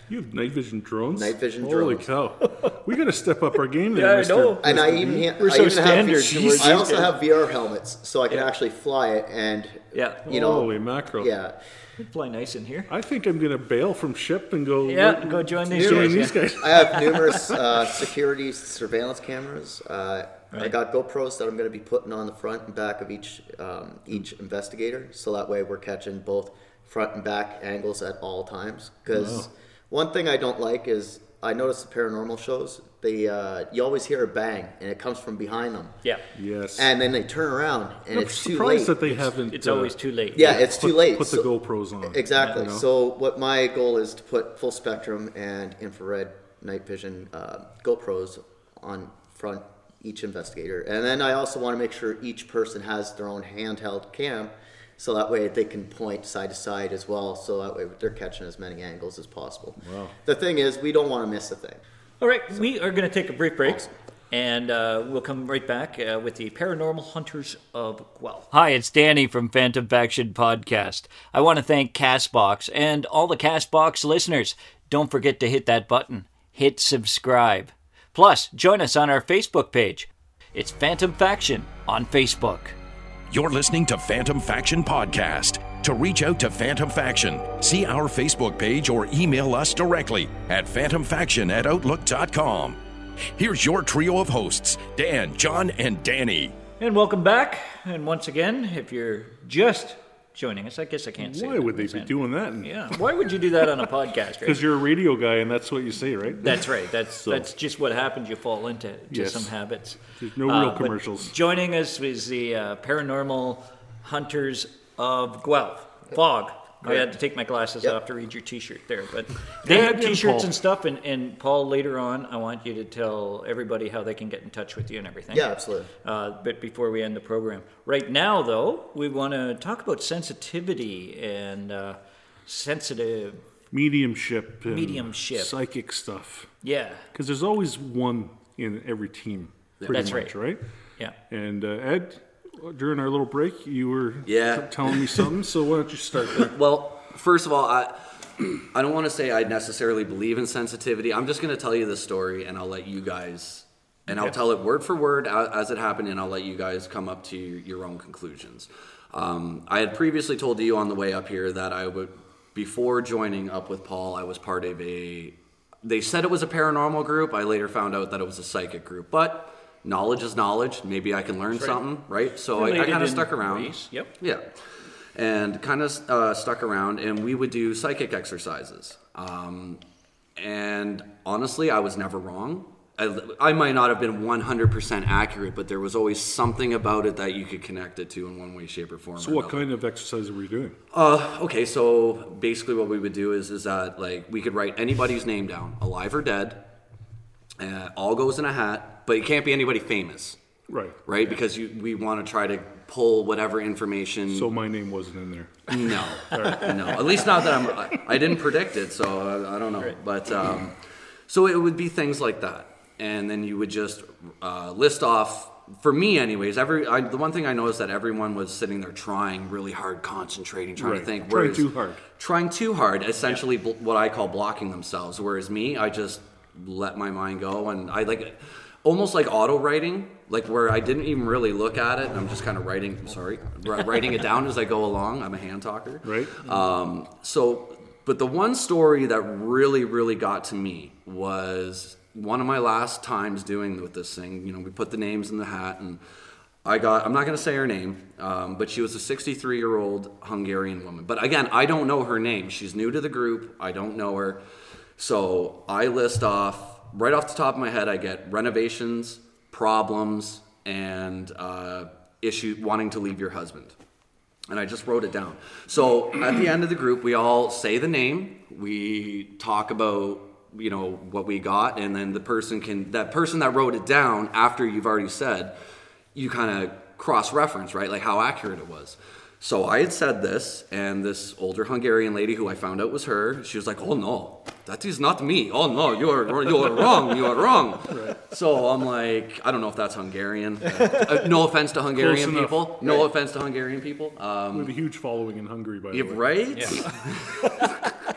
You have night vision drones. Night vision drones. Holy drones. cow! we got to step up our game there, Yeah, I Mister. know. And I even, ha- We're I so even standard have, towards I also have VR helmets, so I can Yeah. actually fly it, and yeah. you know, Holy mackerel! yeah, You fly nice in here. I think I'm gonna bail from ship and go. Yeah, go join these join guys, these yeah. guys. I have numerous uh, security surveillance cameras. Uh, I Right. got GoPros that I'm going to be putting on the front and back of each um, each investigator, so that way we're catching both front and back angles at all times. Because one thing I don't like is I notice the paranormal shows they uh, you always hear a bang and it comes from behind them, Yeah. Yes. and then they turn around and I'm it's too surprised late. that they haven't. It's uh, always too late. Yeah, it's put, too late. Put So- the GoPros on. Exactly. you know? So what my goal is to put full spectrum and infrared night vision uh, GoPros on front each investigator, and then I also want to make sure each person has their own handheld cam, so that way they can point side to side as well. So that way they're catching as many angles as possible. Wow. The thing is, we don't want to miss a thing. All right, we are going to take a brief break, and uh, we'll come right back uh, with the Paranormal Hunters of Guelph. Hi, it's Danny from Phantom Faction Podcast. I want to thank Castbox and all the Castbox listeners. Don't forget to hit that button. Hit subscribe. Plus, join us on our Facebook page. It's Phantom Faction on Facebook. You're listening to Phantom Faction Podcast. To reach out to Phantom Faction, see our Facebook page or email us directly at phantomfaction at outlook.com. Here's your trio of hosts Dan, John, and Danny. And welcome back. And once again, if you're just joining us, I guess I can't say Why would they be doing that? Yeah, why would you do that on a podcast? Right? Because you're a radio guy, and that's what you say, right? That's right. That's that's just what happens. You fall into to Yes. some habits. There's no real but commercials. Joining us is the uh, paranormal hunters of Guelph. Fog. I had to take my glasses Yep. off to read your T-shirt there, but they have T-shirts and stuff. And, and Paul, later on, I want you to tell everybody how they can get in touch with you and everything. Yeah, absolutely. Uh, but before we end the program, right now though, we want to talk about sensitivity and uh, sensitive. Mediumship. And Mediumship. Psychic stuff. Yeah, Because there's always one in every team. Pretty That's much, right. yeah. And uh, Ed, during our little break, you were Yeah. telling me something. So why don't you start there? Well, first of all, I I don't want to say I necessarily believe in sensitivity. I'm just going to tell you the story, and I'll let you guys, and I'll tell it word for word as it happened, and I'll let you guys come up to your, your own conclusions. Um, I had previously told you on the way up here that I would, before joining up with Paul, I was part of a. They said it was a paranormal group. I later found out that it was a psychic group, but. Knowledge is knowledge. Maybe I can learn something, right? So I, I kind of stuck around. ways, yep. Yeah. And kind of uh, stuck around, and we would do psychic exercises. Um, and honestly, I was never wrong. I, I might not have been 100% accurate, but there was always something about it that you could connect it to in one way, shape, or form. So or what another. kind of exercise were you doing? Uh, okay, so basically what we would do is is that like we could write anybody's name down, alive or dead. Uh, all goes in a hat, but it can't be anybody famous, Right. right? Because you, we want to try to pull whatever information. So my name wasn't in there. No, no. At least not that I'm. I, I didn't predict it, so I, I don't know. But um, So it would be things like that, and then you would just uh, list off. For me, anyways, every I, the one thing I noticed that everyone was sitting there trying really hard, concentrating, trying Right. to think. Trying too hard. Trying too hard, essentially bl- what I call blocking themselves. Whereas me, I just let my mind go, and I like almost like auto writing, like where I didn't even really look at it, and I'm just kind of writing. Sorry, writing it down as I go along. I'm a hand talker. Right. Um, so, but the one story that really, really got to me was one of my last times doing with this thing. You know, we put the names in the hat, and I got, I'm not going to say her name, um, but she was a 63 year old Hungarian woman. But again, I don't know her name. She's new to the group, I don't know her. So I list off, right off the top of my head, I get renovations, problems, and uh, issue wanting to leave your husband and I just wrote it down. So at the end of the group, we all say the name. We talk about you know what we got, and then the person can that person that wrote it down after you've already said, you kind of cross reference right, like how accurate it was. So I had said this, and this older Hungarian lady who I found out was her, she was like, "Oh no, that is not me. Oh no, you are you are wrong. You are wrong." So I'm like, I don't know if that's Hungarian. Uh, no offense to Hungarian enough. people. No offense to Hungarian people. Um, We have a huge following in Hungary, by the yeah, way. right?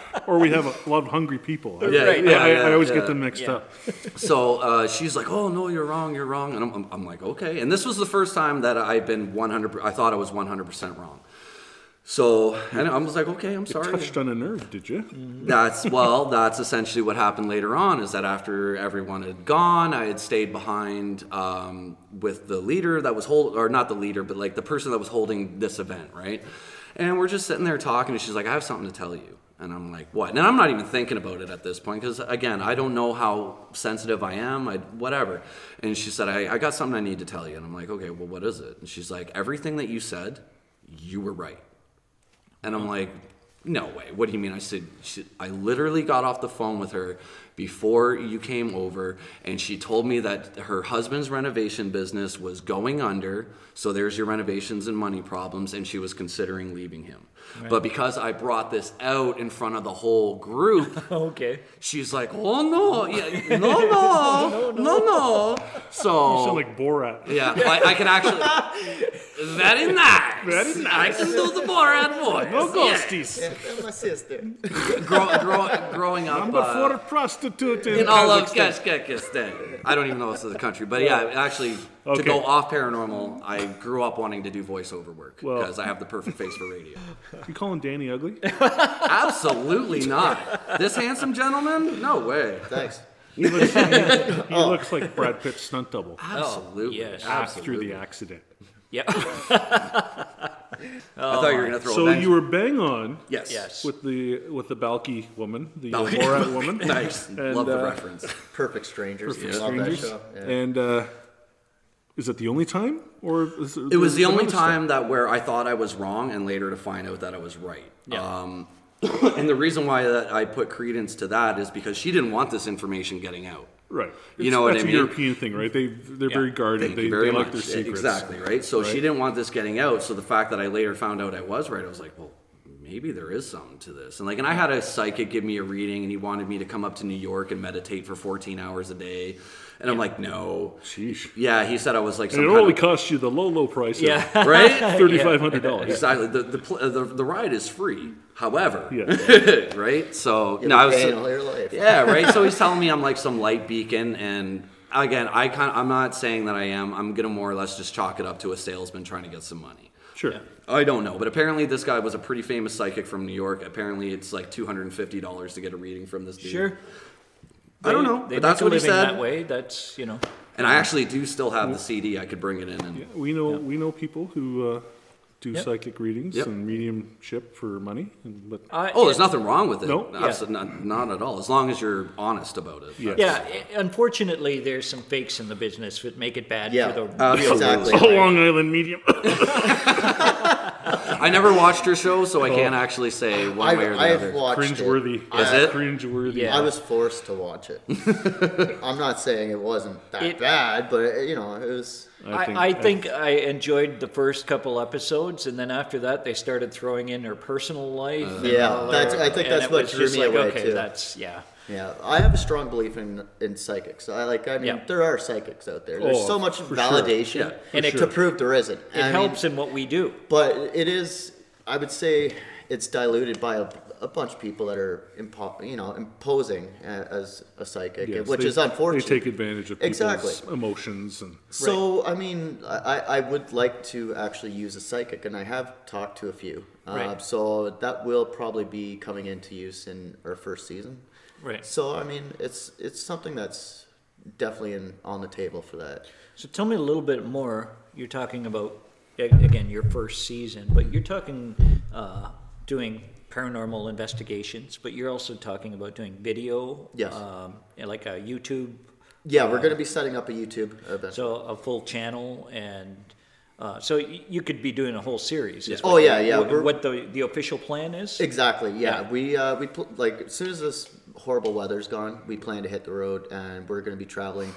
Or we have a lot of hungry people. I, Yeah, Right. Yeah, I, yeah, I always yeah. get them mixed Yeah. up. So uh, she's like, "Oh no, you're wrong. You're wrong." And I'm, I'm, I'm like, "Okay." And this was the first time that I've been 100. I thought I was 100 percent wrong. So and I was like, "Okay, I'm sorry." You touched on a nerve, did you? That's well, that's essentially what happened later on. Is that after everyone had gone, I had stayed behind um, with the leader that was hold, or not the leader, but like the person that was holding this event, right? And we're just sitting there talking, and she's like, "I have something to tell you." And I'm like, "What?" And I'm not even thinking about it at this point because, again, I don't know how sensitive I am. I whatever. And she said, I, "I got something I need to tell you." And I'm like, "Okay, well, what is it?" And she's like, "Everything that you said, you were right." And I'm like, no way. What do you mean? I said, she, I literally got off the phone with her before you came over, and she told me that her husband's renovation business was going under. So there's your renovations and money problems, and she was considering leaving him. But because I brought this out in front of the whole group, Okay. she's like, "Oh no, yeah, no, no, no, no." So You sound like Borat. yeah, I, I can actually. Very nice. Very nice. I can do the Borat voice. No Yeah. ghosties. Yeah, that's my sister. Grow, grow, growing up Number uh, four prostitute in, in all of Kazakhstan. Kazakhstan. I don't even know this is the country, but yeah, actually, to go off paranormal, I grew up wanting to do voiceover work Well- because I have the perfect face for radio. You calling Danny ugly? Absolutely not. This handsome gentleman? No way. Thanks. He looks, he, he looks like Brad Pitt's stunt double Absolutely. yes. after Absolutely. the accident. Yep. I thought you were gonna throw. So a you were bang on Yes. Yes. with the with the Balki woman, the Balki. Borat woman. Nice. And, Love the uh, reference. Perfect strangers. Perfect Love Strangers. that show. Yeah. And uh, is it the only time, or is It was the only another stuff? time that where I thought I was wrong, and later to find out that I was right. Yeah. Um, and the reason why that I put credence to that is because she didn't want this information getting out. Right. You It's- know what that's I a mean? European thing, right? They they're very guarded. They very they much. like their secrets. Exactly, right? So she didn't want this getting out. So the fact that I later found out I was right, I was like, well, maybe there is something to this. And like, and I had a psychic give me a reading, and he wanted me to come up to New York and meditate for 14 hours a day. And I'm like, no. Sheesh. Yeah, he said I was like And it kind only of, cost you the low low price. Yeah. Of right? Thirty five hundred dollars. Exactly. The the, uh, the the ride is free. However, Yeah. right? So You'll no, I was paying all your life. yeah, right. So he's telling me I'm like some light beacon, and again, I kind I'm not saying that I am. I'm gonna more or less just chalk it up to a salesman trying to get some money. Sure. I don't know, but apparently this guy was a pretty famous psychic from New York. Apparently, it's like two hundred and fifty dollars to get a reading from this dude. Sure. I don't know, They but that's what he said. That way, that's you know. And I actually do still have the CD. I could bring it in and. We know we know people who uh, do Yep. psychic readings Yep. and mediumship for money, and, but I- Oh, there's nothing wrong with it. No. Yeah. Absolutely not, not at all. As long as you're honest about it. Yeah. Yeah, unfortunately, there's some fakes in the business that make it bad Yeah. for the Uh, real Exactly. a Long Island medium. I never watched her show, so I can't actually say one I've, way or the I've other. watched Cringeworthy. it. Is I, it? Cringeworthy. Yeah. I was forced to watch it. I'm not saying it wasn't that It- bad, but you know, it was. I, I think I enjoyed the first couple episodes, and then after that, they started throwing in her personal life. and Yeah, all that's- her- I think that's what was drew me like, away, okay, too. That's yeah. Yeah, I have a strong belief in in psychics. I like. I mean, Yeah. there are psychics out there. There's Oh, so much for sure. validation, Yeah, And it- to prove there isn't. It I mean, helps in what we do. but it is. I would say it's diluted by a, a bunch of people that are, impo- you know, imposing as a psychic, Yes, which they- is unfortunate. They take advantage of people's Exactly. emotions and So, I mean, I, I would like to actually use a psychic, and I have talked to a few. Uh, Right. so that will probably be coming into use in our first season. Right. So, I mean, it's it's something that's definitely in, on the table for that. So tell me a little bit more. You're talking about again your first season, but you're talking uh, doing paranormal investigations, but you're also talking about doing video. Yes. Um, like a YouTube. Yeah, we're going to be setting up a YouTube event. So a full channel and. Uh, so y- you could be doing a whole series. is Oh, yeah, yeah, What, what the the official plan is? Exactly. Yeah, Yeah. we uh, we pl- like as soon as this horrible weather's gone, we plan to hit the road, and we're going to be traveling.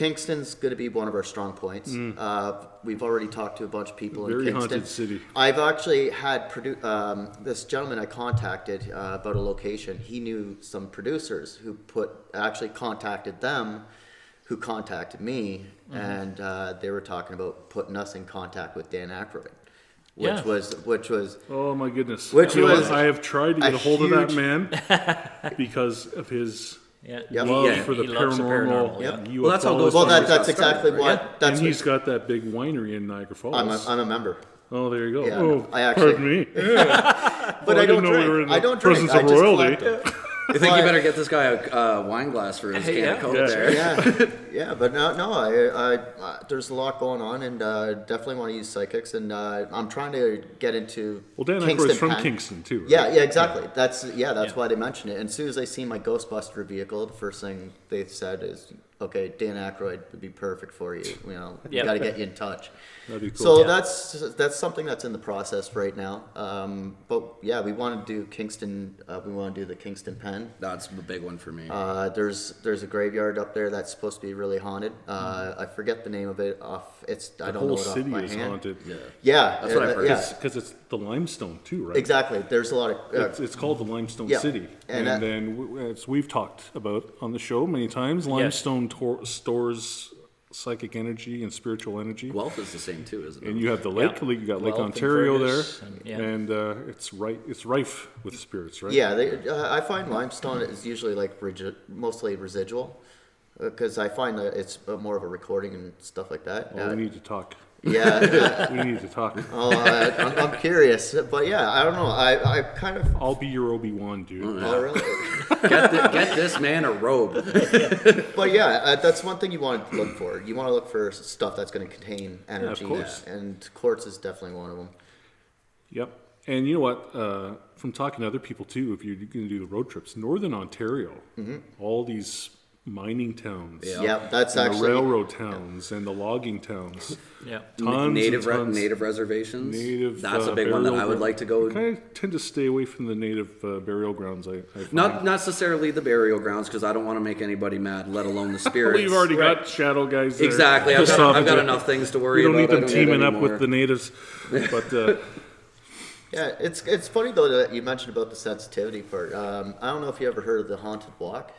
Kingston's going to be one of our strong points. Uh, we've already talked to a bunch of people in Kingston. Very haunted city. I've actually had produ- um, this gentleman I contacted uh, about a location. He knew some producers who put actually contacted them, who contacted me, and uh, they were talking about putting us in contact with Dan Aykroyd, which Yeah. was which was Oh my goodness! Which know was? I have tried to get a a hold of that man because of his Yeah. Yep. love Yeah, for the he loves the paranormal. paranormal, yeah. UFOs. Well, that's how Ghostbusters Well, that, got that's started, exactly right? what. and That's he's what, got that big winery in Niagara Falls. I'm a, I'm a member. oh, there you go. Yeah, oh, I actually- pardon me. But Well, I I don't didn't know we drink. were in I don't drink. presence I of just royalty. You think you better get this guy a uh, wine glass for his Hey, can yeah. of Coke Yeah. there? yeah, yeah, but no, no. I, I, uh, there's a lot going on, and uh, definitely want to use psychics, and uh, I'm trying to get into. Well, Dan Kingston Aykroyd's from Pen. Kingston too. Right? Yeah, yeah, exactly. That's yeah, that's Yeah. why they mentioned it. And as soon as they see my Ghostbuster vehicle, the first thing they said is, "Okay, Dan Aykroyd would be perfect for you. You know, we Yeah. got to get you in touch." That'd be cool. So Yeah. that's that's something that's in the process right now. Um, but yeah, we want to do Kingston. Uh, we want to do the Kingston Pen. That's a big one for me. Uh, there's there's a graveyard up there that's supposed to be really haunted. Uh, I forget the name of it. Off it's I don't know whole it off city my is hand. haunted. yeah. Yeah, That's what I've uh, heard. Yeah, because it's the limestone too, right? exactly. There's a lot of uh, It's, it's called the Limestone Yeah. City, And and, that- then w- as we've talked about on the show many times, limestone tor- stores psychic energy and spiritual energy. Guelph is the same too, isn't it? and you have the lake, Yeah. you got Lake Guelph and Ontario Fergus there, and- yeah. and uh, it's right, it's rife with spirits, right? yeah. They, uh, I find limestone is usually like regi- mostly residual because I find that it's uh, more of a recording and stuff like that. Well, Uh, we need to talk. yeah. We need to talk. oh, uh, I'm, I'm curious, but yeah, I don't know. I, I kind of. I'll be your Obi Wan, dude. Oh, really? get, thi- get this man a robe. But yeah, uh, that's one thing you want to look for. You want to look for stuff that's going to contain energy, course. and quartz is definitely one of them. Yep. And you know what? Uh, from talking to other people too, if you're going to do the road trips, Northern Ontario, all these mining towns, Yeah. Yeah, that's and actually the railroad towns, and the logging towns. Yeah. Tons native and re- tons. native reservations. Native. That's uh, a big one that I would like to go. I kind of tend to stay away from the native uh, burial grounds. I, I. Not not necessarily the burial grounds because I don't want to make anybody mad, let alone the spirits. Well, you've already Right. got shadow guys. There exactly. I've pissed got, I've got enough things to worry You don't about. need I them need teaming up with the natives, but uh, yeah. It's it's funny though that you mentioned about the sensitivity part. Um, I don't know if you ever heard of the haunted walk.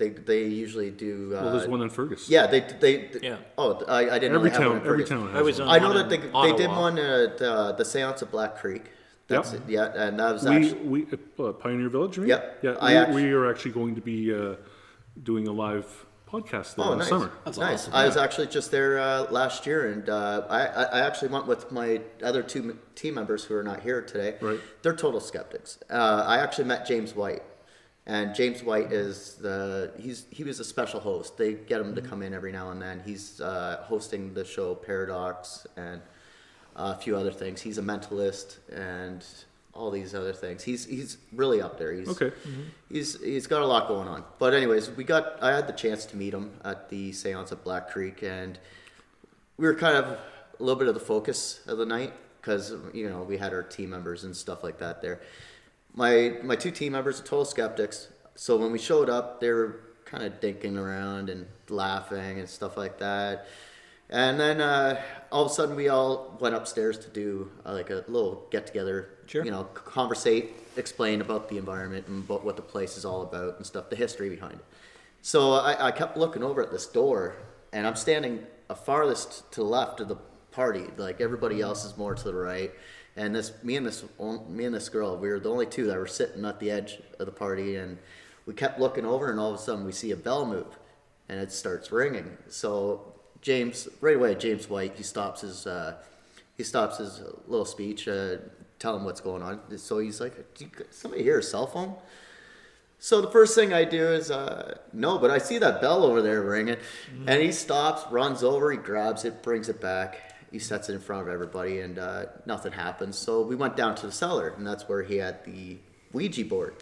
They they usually do. Uh, well, there's one in Fergus. Yeah, they they. Yeah. Oh, I, I didn't every know they have one town, in every town. Has I was one. on I know that they, they did one at uh, the Seance of Black Creek. That's Yep. it. Yeah, and that was we actually we uh, Pioneer Village. you mean? Yep. Yeah, I we, act- we are actually going to be uh, doing a live podcast there Oh, in the nice. summer. That's nice. awesome, I was actually just there uh, last year, and uh, I, I I actually went with my other two team members who are not here today. Right. They're total skeptics. Uh, I actually met James White, and James White is the he's he was a special host. They get him to come in every now and then. He's uh, hosting the show Paradox and a few other things. He's a mentalist and all these other things. He's he's really up there. He's Okay. He's he's got a lot going on. But anyways, we got I had the chance to meet him at the séance at Black Creek, and we were kind of a little bit of the focus of the night because you know we had our team members and stuff like that there. My my two team members are total skeptics, so when we showed up, they were kind of dinking around and laughing and stuff like that. And then uh, all of a sudden, we all went upstairs to do uh, like a little get together. Sure. You know, conversate, explain about the environment and about what the place is all about and stuff, the history behind it. So I, I kept looking over at this door, and I'm standing farthest to the left of the party. Like everybody else is more to the right. And this, me and this, me and this girl, we were the only two that were sitting at the edge of the party, and we kept looking over, and all of a sudden we see a bell move, and it starts ringing. So James, right away, James White, he stops his, uh, he stops his little speech, uh, tell him what's going on. So he's like, "Do you, somebody hear a cell phone? So the first thing I do is, uh, no, but I see that bell over there ringing, and he stops, runs over, he grabs it, brings it back, he sets it in front of everybody, and uh, nothing happens. So we went down to the cellar, and that's where he had the Ouija board.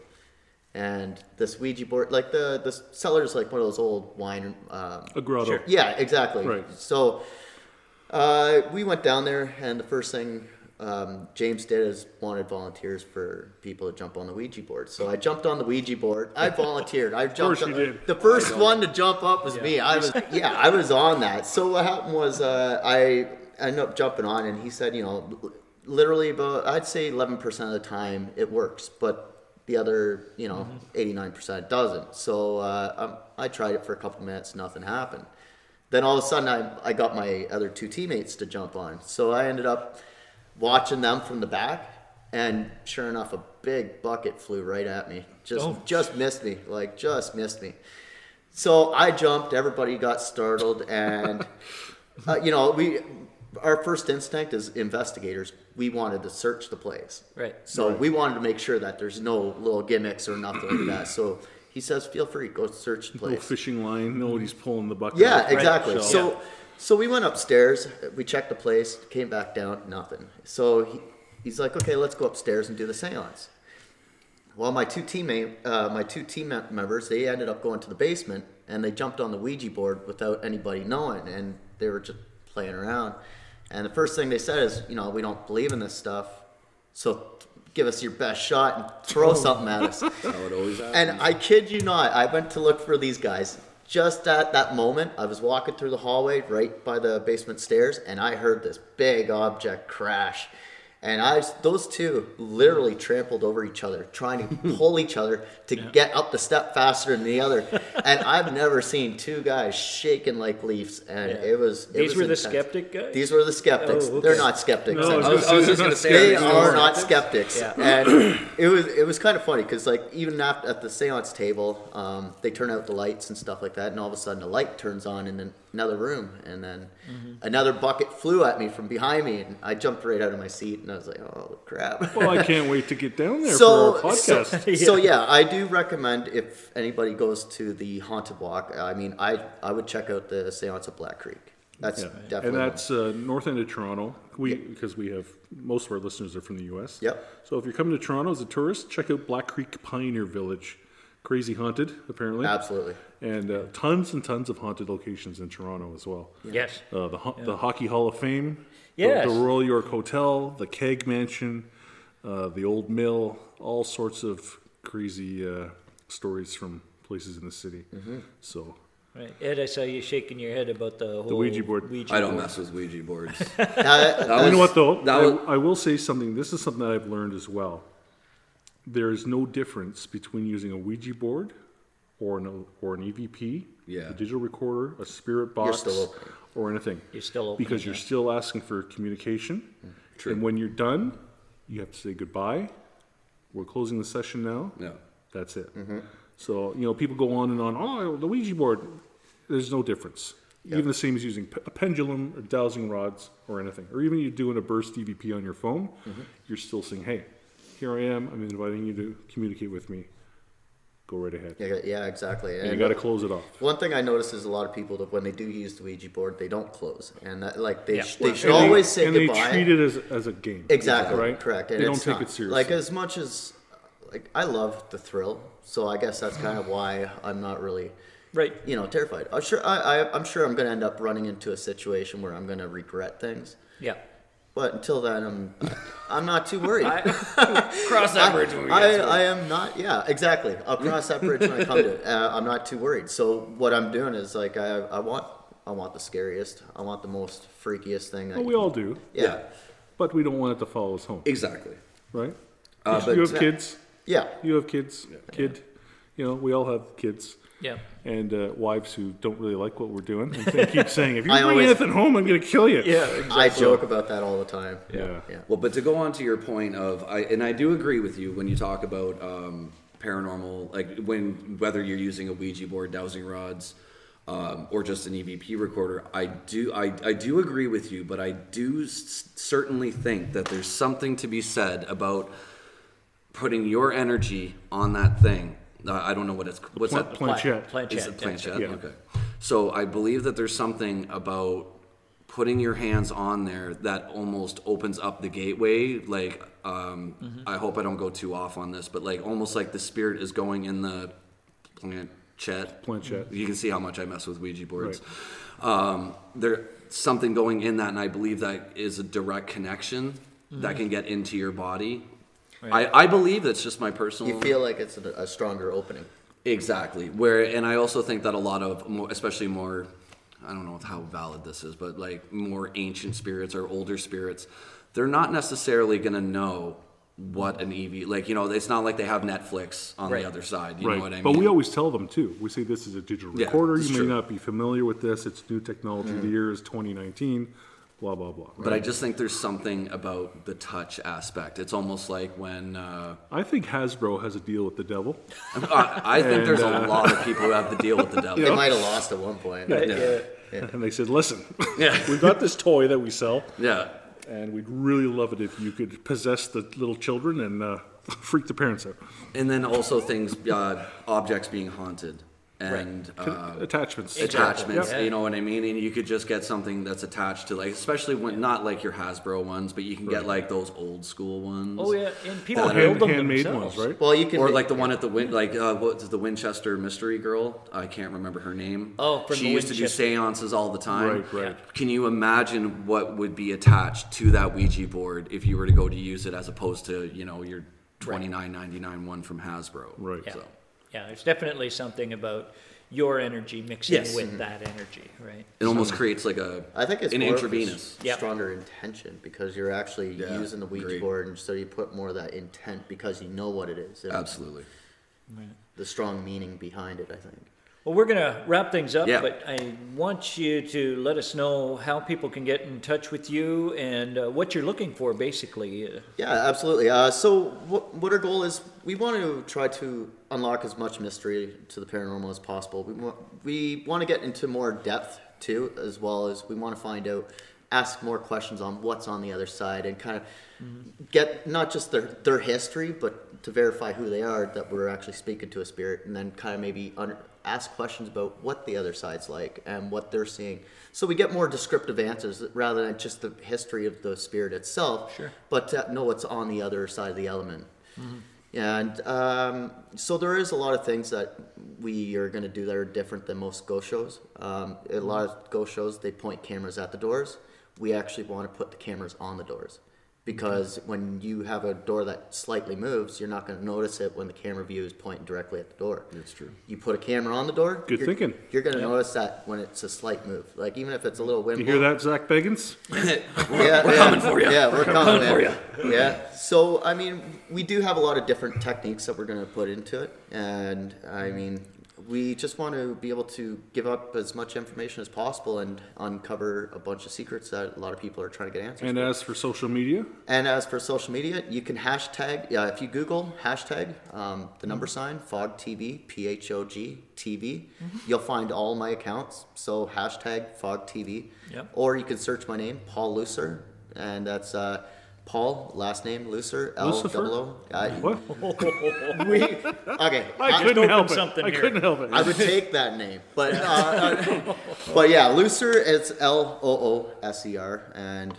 And this Ouija board, like the the cellar is like one of those old wine. Um, A grotto. yeah, exactly. Right. So uh, we went down there, and the first thing um, James did is wanted volunteers for people to jump on the Ouija board. So I jumped on the Ouija board. I volunteered. I jumped. course you on- did. The first one to jump up was me. I was yeah, I was on that. So what happened was uh, I ended up jumping on, and he said, you know, literally about I'd say 11% of the time it works, but the other, you know, 89% doesn't. So uh, um, I tried it for a couple minutes, nothing happened. Then all of a sudden, I, I got my other two teammates to jump on. So I ended up watching them from the back, and sure enough, a big bucket flew right at me. Just Oh. just missed me, like just missed me. So I jumped. Everybody got startled, and uh, you know we. Our first instinct as investigators, we wanted to search the place. Right. So we wanted to make sure that there's no little gimmicks or nothing like that. So he says, "Feel free, go search the No place." fishing line. Nobody's pulling the bucket. Yeah, out. exactly. So- So, so we went upstairs. We checked the place. Came back down. Nothing. So he, he's like, "Okay, let's go upstairs and do the séance." Well, my two teammate, uh, my two team members, they ended up going to the basement and they jumped on the Ouija board without anybody knowing, and they were just playing around. And the first thing they said is, "You know, we don't believe in this stuff, so give us your best shot and throw something at us." How it always happens. And I kid you not, I went to look for these guys. Just at that moment, I was walking through the hallway right by the basement stairs, and I heard this big object crash. And I, those two literally trampled over each other, trying to pull each other to get up the step faster than the other. And I've never seen two guys shaking like leaves, and it was. It These was were the skeptic guys? These were the skeptics. Oh, okay. They're not skeptics. No, I was, I was just gonna say, They are are not skeptics? skeptics, Yeah. and it was it was kind of funny because like even after, at the séance table, um, they turn out the lights and stuff like that, and all of a sudden the light turns on and an- another room, and then another bucket flew at me from behind me, and I jumped right out of my seat, and I was like, oh crap. Well, I can't wait to get down there So, for our so, podcast. so yeah, I do recommend if anybody goes to the haunted walk. I mean, I I would check out the séance at Black Creek. That's Yeah. definitely And that's uh, north end of Toronto. We because we have most of our listeners are from the U.S. Yep. So if you're coming to Toronto as a tourist, check out Black Creek Pioneer Village. Crazy haunted, apparently. absolutely. And uh, tons and tons of haunted locations in Toronto as well. Yes. Uh, the ho- the Hockey Hall of Fame, the- Yes. the, Royal York Hotel, the Keg Mansion, uh, the Old Mill, all sorts of crazy uh, stories from places in the city. Mm-hmm. So Right. Ed, I saw you shaking your head about the whole Ouija board. Ouija I don't board. mess with Ouija boards. Uh, That you know what though? that I, was- I will say something. This is something that I've learned as well. There is no difference between using a Ouija board or an or an EVP, Yeah. a digital recorder, a spirit box, still or anything. You're still open, because you're yeah. still asking for communication. True. And when you're done, you have to say goodbye. We're closing the session now. No. That's it. Mm-hmm. So, you know, people go on and on, oh, the Ouija board. There's no difference. Even the same as using a pendulum or dowsing rods or anything. Or even you doing a burst EVP on your phone, Mm-hmm. you're still saying, hey, here I am. I'm inviting you to communicate with me. Go right ahead. Yeah, yeah, exactly. And you got to close it off. one thing I notice is a lot of people that when they do use the Ouija board, they don't close, and that, like they Yeah. sh- they should And they- always say and goodbye. they treat it as, as a game. exactly Right? correct. They don't take not. it seriously. Like as much as like I love the thrill, so I guess that's kind of why I'm not really Right. you know terrified. I'm sure I, I I'm sure I'm going to end up running into a situation where I'm going to regret things. Yeah. But until then, I'm I'm not too worried. Cross that bridge when we I, get to it. I am not. Yeah, exactly. I'll cross that bridge when I come to it. Uh, I'm not too worried. So what I'm doing is like I, I want I want the scariest. I want the most freakiest thing. Well, we all do, yeah. but we don't want it to follow us home, Exactly. right? Uh, you but- have kids. Yeah. You have kids. Kid. You know, we all have kids. Yeah. And uh, wives who don't really like what we're doing and they keep saying, "If you I bring always- anything home, I'm going to kill you." Yeah. I joke about that all the time. Yeah. Yeah. Well, but to go on to your point of, I, and I do agree with you when you talk about um, paranormal, like when whether you're using a Ouija board, dowsing rods, um, or just an EVP recorder. I do, I, I do agree with you, but I do s- certainly think that there's something to be said about putting your energy on that thing. Uh, I don't know what it's what's Pla- that planchette. Planchette. is it that's planchette? Yeah. Okay. So I believe that there's something about putting your hands on there that almost opens up the gateway. Like, um, I hope I don't go too off on this, but like almost like the spirit is going in the planchette. Planchette. You can see how much I mess with Ouija boards. Um, there something going in that, and I believe that is a direct connection that can get into your body. I, I believe that's just my personal. You feel like it's a, a stronger opening. Exactly. Where, and I also think that a lot of, more, especially more, I don't know how valid this is, but like more ancient spirits or older spirits, they're not necessarily going to know what an EV, like, you know, it's not like they have Netflix on Right. the other side. You right. know what I mean? But we always tell them too. We say this is a digital recorder. it's You may true. Mm-hmm. not be familiar with this. It's new technology. The year is 2019. Blah blah blah. But I just think there's something about the touch aspect. It's almost like when uh, I think Hasbro has a deal with the devil. I, I think there's uh, a lot of people who have to deal with the devil. They might have lost at one point. Yeah. And they said, listen, Yeah. we've got this toy that we sell, Yeah. and we'd really love it if you could possess the little children and uh, freak the parents out. And then also things, uh, objects being haunted and uh, Attachments. attachments. Yeah. You know what I mean? And you could just get something that's attached to like, especially when not like your Hasbro ones, but you can get like those old school ones. Oh yeah, and people That build Hand, them handmade themselves. ones, right? Well, you can Or make- like the one at the win, like uh, what's the Winchester Mystery Girl? I can't remember her name. Oh, from she the used to do seances all the time. Right, right. Can you imagine what would be attached to that Ouija board if you were to go to use it as opposed to you know your twenty nine ninety nine one from Hasbro? Right. Yeah. So. Yeah, there's definitely something about your energy mixing Yes. with mm-hmm. that energy, right? It almost creates like a I think it's an more of a intravenous. s- Yep. stronger intention because you're actually Yeah, using the Ouija agreed. board, and so you put more of that intent because you know what it is and Absolutely. the strong meaning behind it. I think. Well, we're going to wrap things up, Yeah. but I want you to let us know how people can get in touch with you and uh, what you're looking for, basically. Yeah, absolutely. Uh, so, what, what our goal is, we want to try to unlock as much mystery to the paranormal as possible. We want, we want to get into more depth too, as well as we want to find out, ask more questions on what's on the other side, and kind of get not just their their history, but to verify who they are, that we're actually speaking to a spirit, and then kind of maybe un- ask questions about what the other side's like and what they're seeing. So we get more descriptive answers rather than just the history of the spirit itself, Sure. but to know what's on the other side of the element. And um, so there is a lot of things that we are going to do that are different than most ghost shows. Um, a lot of ghost shows they point cameras at the doors. We actually want to put the cameras on the doors because when you have a door that slightly moves, you're not going to notice it when the camera view is pointing directly at the door. That's true. You put a camera on the door. Good you're, thinking. You're going to notice that when it's a slight move, like even if it's a little wind. You hear that, Zak Bagans? yeah, we're coming for ya. Yeah, we're, coming, for man. Yeah. So I mean, we do have a lot of different techniques that we're going to put into it, and I mean, we just want to be able to give up as much information as possible and uncover a bunch of secrets that a lot of people are trying to get answers. And for. as for social media, And as for social media, you can hashtag, yeah, if you Google hashtag um, the number sign Fog TV, P H O G TV, you'll find all my accounts. So hashtag Fog TV. Yep. Or you can search my name, Paul Looser, and that's uh, Paul, last name Looser, L Lucifer? double O. I- what? we, okay. I couldn't open help it. something I here. couldn't help it. I would take that name, but uh, uh, but yeah, Looser it's L O O S E R, and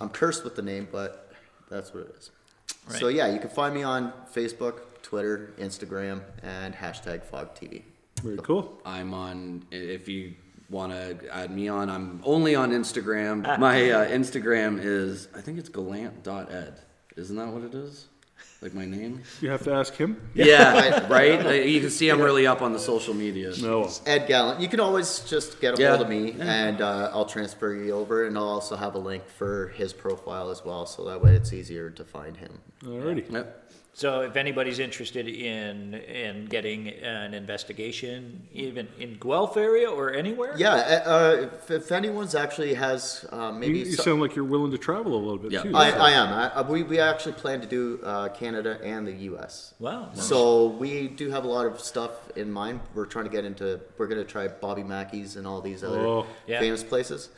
I'm cursed with the name, but that's what it is. So yeah, you can find me on Facebook, Twitter, Instagram, and hashtag Fog TV. Very cool. I'm on. If you want to add me on, I'm only on Instagram. My uh, Instagram is I think it's galant.ed. Isn't that what it is? Like my name? You have to ask him. Yeah, right. You can see I'm really up on the social media. No. Ed Gallant. You can always just get a Yeah. hold of me, and uh, I'll transfer you over, and I'll also have a link for his profile as well, so that way it's easier to find him. Alrighty. Yep. So if anybody's interested in in getting an investigation, even in Guelph area or anywhere, Yeah, uh, uh, if, if anyone's actually has uh, maybe you so- sound like you're willing to travel a little bit Yeah. too. I, I am. I, I- we, we actually plan to do uh, Canada and the U.S. Wow. So we do have a lot of stuff in mind. We're trying to get into. We're going to try Bobby Mackey's and all these other Oh. Yeah. famous places.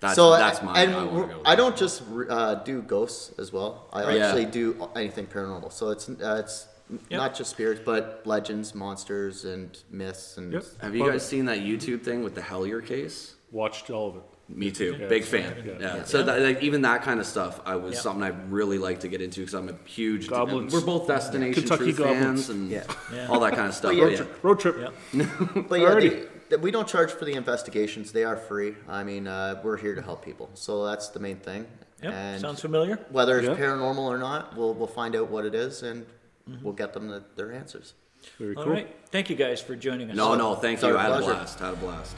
That's, so that's mine. And I, go I don't just uh, do ghosts as well. I Yeah. actually do anything paranormal. So it's uh, it's Yep. not just spirits, but legends, monsters, and myths. And Yep. Have you guys seen that YouTube thing with the Hellier case? Watched all of it. Me too. Yeah, Big fan. yeah. Yeah. Yeah. So that, like, even that kind of stuff, I was Yeah. something I really like to get into because I'm a huge. Goblins. We're both Destination Kentucky Truth goblins. fans and Yeah. Yeah. all that kind of stuff. yeah, But. Road trip. Yeah. But yeah, Alrighty. They, that we don't charge for the investigations. They are free. I mean, uh, we're here to help people, so that's the main thing. Yep. And Sounds familiar. whether it's Yeah. paranormal or not, we'll we'll find out what it is, and we'll get them the, their answers. Very All cool. right. Thank you guys for joining us. No, no, thank you. I had a pleasure. blast. Had a blast.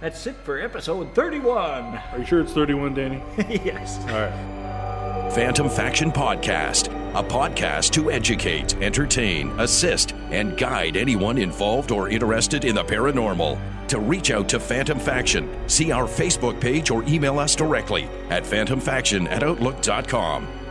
That's it for episode 31. Are you sure it's 31, Danny? yes. All right. Phantom Faction Podcast, a podcast to educate, entertain, assist, and guide anyone involved or interested in the paranormal. To reach out to Phantom Faction, see our Facebook page or email us directly at phantomfaction at outlook.com.